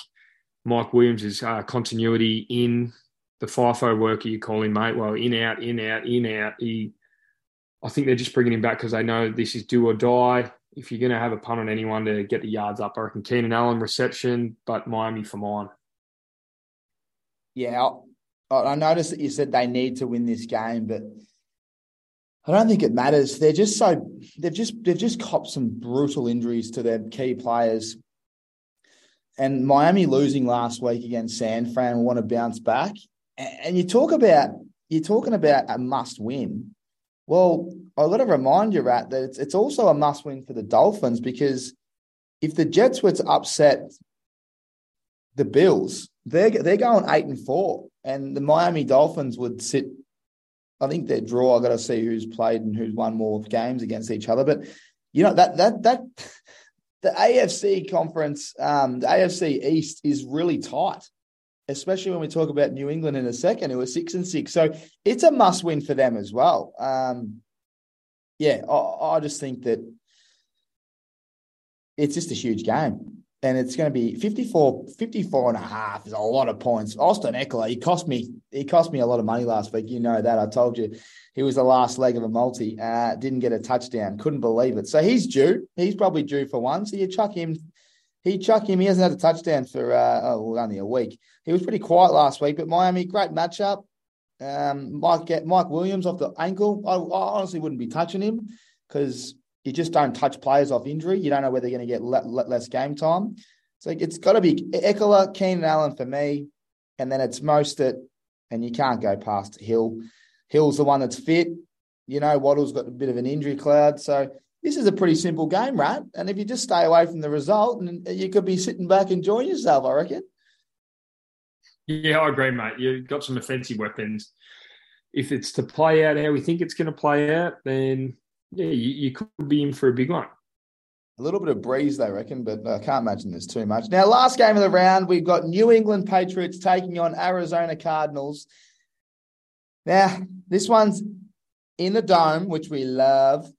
Mike Williams' uh, continuity in the FIFO worker you call him, mate. Well, in out, in out, in out. He, I think they're just bringing him back because they know this is do or die if you're going to have a punt on anyone to get the yards up, I reckon Keenan Allen reception, but Miami for mine. Yeah, I noticed that you said they need to win this game, but I don't think it matters. They're just so they've just they've just copped some brutal injuries to their key players. And Miami losing last week against San Fran want to bounce back. And you talk about you're talking about a must win. Well, I've got to remind you, Rat, that it's, it's also a must win for the Dolphins because if the Jets were to upset the Bills, they're, they're going eight and four, and the Miami Dolphins would sit. I think their draw. I've got to see who's played and who's won more games against each other. But you know that that that the AFC conference, um, the AFC East is really tight especially when we talk about New England in a second, who are six and six. So it's a must win for them as well. Um, yeah, I, I just think that it's just a huge game. And it's going to be 54, 54 and a half is a lot of points. Austin Ekeler, he cost me, he cost me a lot of money last week. You know that. I told you he was the last leg of a multi. Uh, didn't get a touchdown. Couldn't believe it. So he's due. He's probably due for one. So you chuck him he chuck him. He hasn't had a touchdown for uh, oh, only a week. He was pretty quiet last week, but Miami, great matchup. Um, Mike get Mike Williams off the ankle. I, I honestly wouldn't be touching him because you just don't touch players off injury. You don't know whether they're going to get le- le- less game time. So it's got to be Ekeler, Keenan Allen for me, and then it's Mostert, and you can't go past Hill. Hill's the one that's fit. You know, Waddle's got a bit of an injury cloud, so this is a pretty simple game, right? And if you just stay away from the result, and you could be sitting back enjoying yourself, I reckon. Yeah, I agree, mate. You've got some offensive weapons. If it's to play out how we think it's going to play out, then yeah, you, you could be in for a big one. A little bit of breeze, they reckon, but I can't imagine there's too much. Now, last game of the round, we've got New England Patriots taking on Arizona Cardinals. Now, this one's in the dome, which we love.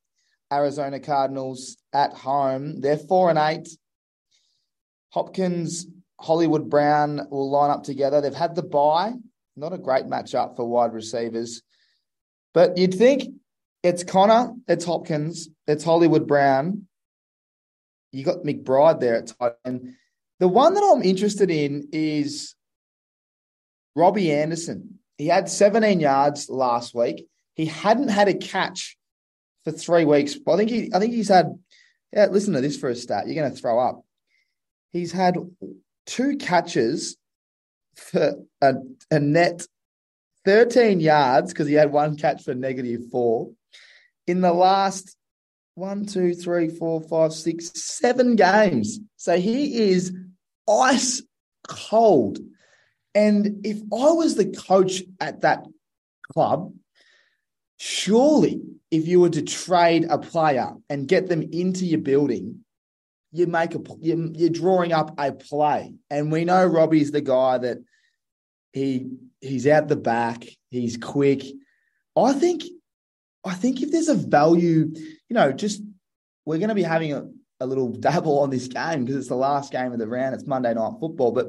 Arizona Cardinals at home. They're four and eight. Hopkins, Hollywood Brown will line up together. They've had the bye. Not a great matchup for wide receivers. But you'd think it's Conner, it's Hopkins, it's Hollywood Brown. You got McBride there at tight end. The one that I'm interested in is Robbie Anderson. He had 17 yards last week. He hadn't had a catch for three weeks. I think he, I think he's had. Yeah, listen to this for a stat. You're going to throw up. He's had two catches for a, a net 13 yards because he had one catch for negative four in the last one, two, three, four, five, six, seven games. So he is ice cold. And if I was the coach at that club, surely if you were to trade a player and get them into your building, you make a you're drawing up a play. And we know Robbie's the guy that he he's out the back, he's quick. I think I think if there's a value, you know, just we're going to be having a, a little dabble on this game because it's the last game of the round. It's Monday night football, but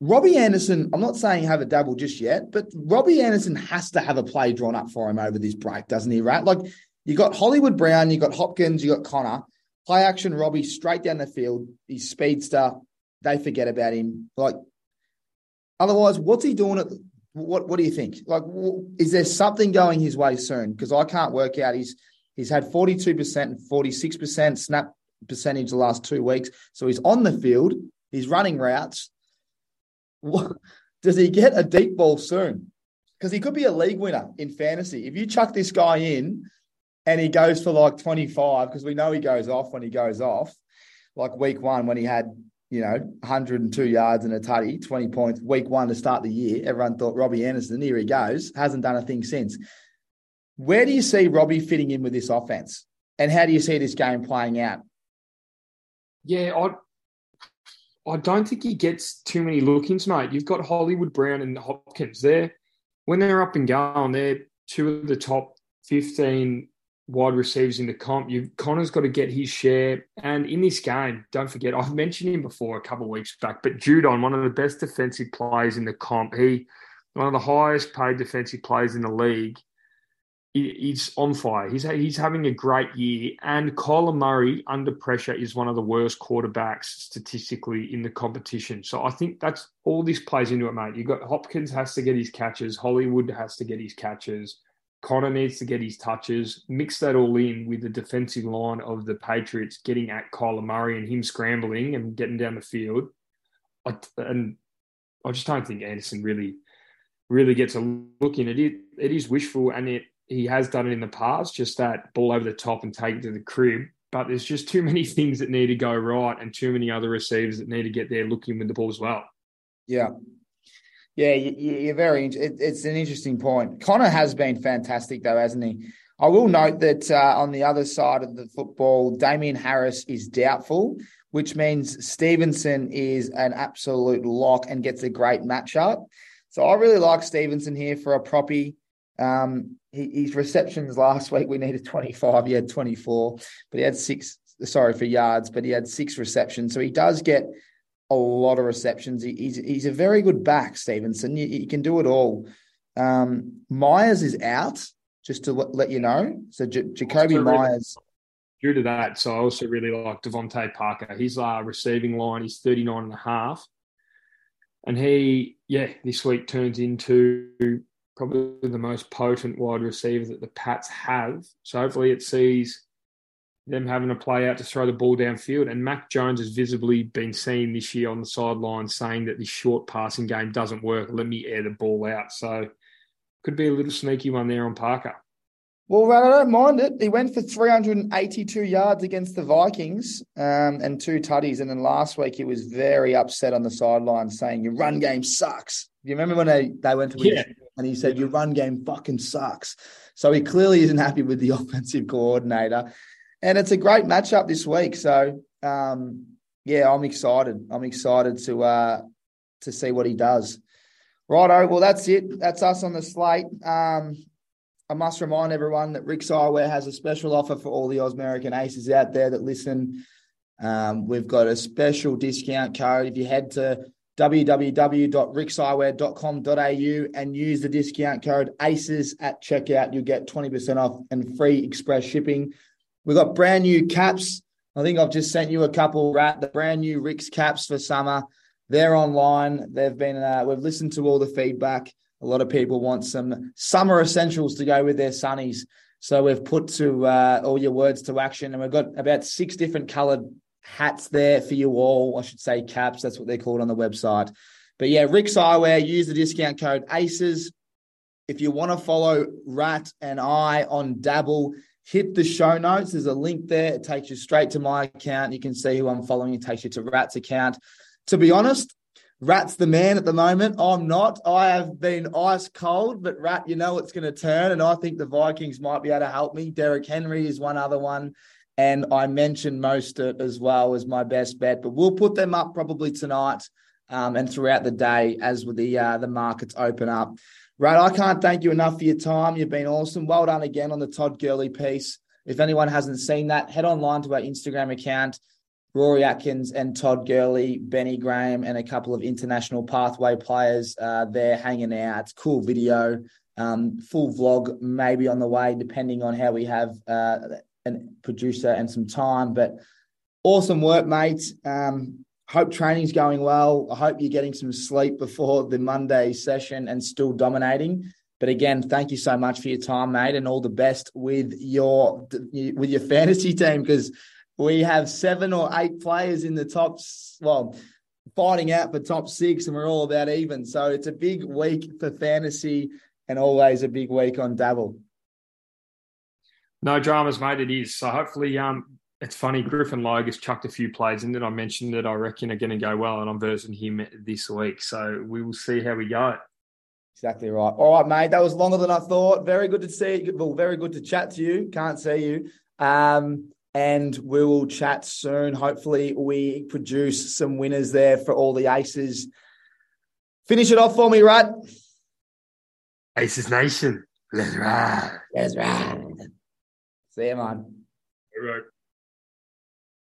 Robbie Anderson, I'm not saying have a dabble just yet, but Robbie Anderson has to have a play drawn up for him over this break, doesn't he? Right? Like you got Hollywood Brown, you got Hopkins, you got Conner. play action Robbie straight down the field. He's speedster. They forget about him. Like otherwise, what's he doing at what What do you think? Like, is there something going his way soon? Because I can't work out. He's he's had forty two percent and forty six percent snap percentage the last two weeks. So he's on the field. He's running routes. Does he get a deep ball soon? Because he could be a league winner in fantasy. If you chuck this guy in and he goes for like 25, because we know he goes off when he goes off, like week one when he had you know, 102 yards and a tutty, 20 points, week one to start the year. Everyone thought Robbie Anderson, here he goes, hasn't done a thing since. Where do you see Robbie fitting in with this offense? And how do you see this game playing out? Yeah, I, I don't think he gets too many look-ins, mate. You've got Hollywood Brown and Hopkins there. When they're up and going, they're two of the top 15 wide receivers in the comp. You Conner's got to get his share. And in this game, don't forget, I've mentioned him before a couple of weeks back, but Judon, one of the best defensive players in the comp, he one of the highest paid defensive players in the league. He's on fire. He's he's having a great year. And Kyler Murray under pressure is one of the worst quarterbacks statistically in the competition. So I think that's all this plays into it, mate. You got Hopkins has to get his catches. Hollywood has to get his catches. Conner needs to get his touches. Mix that all in with the defensive line of the Patriots getting at Kyler Murray and him scrambling and getting down the field. I, and I just don't think Anderson really, really gets a look in it. It, it is wishful, and it he has done it in the past, just that ball over the top and take it to the crib. But there's just too many things that need to go right, and too many other receivers that need to get there looking with the ball as well. Yeah, yeah, you're very. It's an interesting point. Conner has been fantastic, though, hasn't he? I will note that uh, on the other side of the football, Damien Harris is doubtful, which means Stevenson is an absolute lock and gets a great matchup. So I really like Stevenson here for a proppy. Um, he, his receptions last week, we needed 25. He had 24, but he had six, sorry, for yards, but he had six receptions. So he does get a lot of receptions. He, he's he's a very good back, Stevenson. He, can do it all. Um, Meyers is out, just to let you know. So J- Jakobi Meyers. Due to that, so I also really like DeVante Parker. His uh, receiving line is 39 and a half. And he, yeah, this week turns into probably the most potent wide receiver that the Pats have. So hopefully it sees them having to play out to throw the ball downfield. And Mac Jones has visibly been seen this year on the sideline saying that this short passing game doesn't work. Let me air the ball out. So could be a little sneaky one there on Parker. Well, I don't mind it. He went for 382 yards against the Vikings um, and two tutties. And then last week he was very upset on the sideline saying, Your run game sucks. Do you remember when they, they went to yeah. and he said, Your run game fucking sucks. So he clearly isn't happy with the offensive coordinator. And it's a great matchup this week. So, um, yeah, I'm excited. I'm excited to uh, to see what he does. Righto. Well, that's it. That's us on the slate. Um, I must remind everyone that Rick's Eyewear has a special offer for all the Oz American Aces out there that listen. Um, we've got a special discount code. If you head to www.rickseyewear.com.au and use the discount code ACES at checkout, you'll get 20% off and free express shipping. We've got brand new caps. I think I've just sent you a couple, Rat, the brand new Rick's caps for summer. They're online. They've been, uh, we've listened to all the feedback. A lot of people want some summer essentials to go with their sunnies. So we've put to uh, all your words to action, and we've got about six different coloured hats there for you all. I should say caps. That's what they're called on the website. But yeah, Rick's Eyewear. Use the discount code ACES. If you want to follow Rat and I on Dabble, hit the show notes. There's a link there. It takes you straight to my account. You can see who I'm following. It takes you to Rat's account. To be honest, Rat's the man at the moment. I'm not. I have been ice cold, but Rat, you know it's going to turn, and I think the Vikings might be able to help me. Derrick Henry is one other one, and I mentioned Mostert as well as my best bet. But we'll put them up probably tonight um, and throughout the day as the uh, the markets open up. Rat, I can't thank you enough for your time. You've been awesome. Well done again on the Todd Gurley piece. If anyone hasn't seen that, head online to our Instagram account Rory Atkins and Todd Gurley, Benny Graham, and a couple of international pathway players uh, there hanging out. Cool video, um, full vlog maybe on the way, depending on how we have uh, a producer and some time. But awesome work, mate. Um, hope training's going well. I hope you're getting some sleep before the Monday session and still dominating. But again, thank you so much for your time, mate, and all the best with your with your fantasy team because we have seven or eight players in the top, well, fighting out for top six, and we're all about even. So it's a big week for fantasy and always a big week on Dabble. No dramas, mate. It is. So hopefully, um, it's funny. Griffin Logue has chucked a few plays in that I mentioned that I reckon are going to go well, and I'm versing him this week. So we will see how we go. Exactly right. All right, mate. That was longer than I thought. Very good to see you. Well, very good to chat to you. Can't see you. Um, and we will chat soon. Hopefully, we produce some winners there for all the aces. Finish it off for me, right? Aces Nation. Let's ride. Let's ride. See you, man. All right.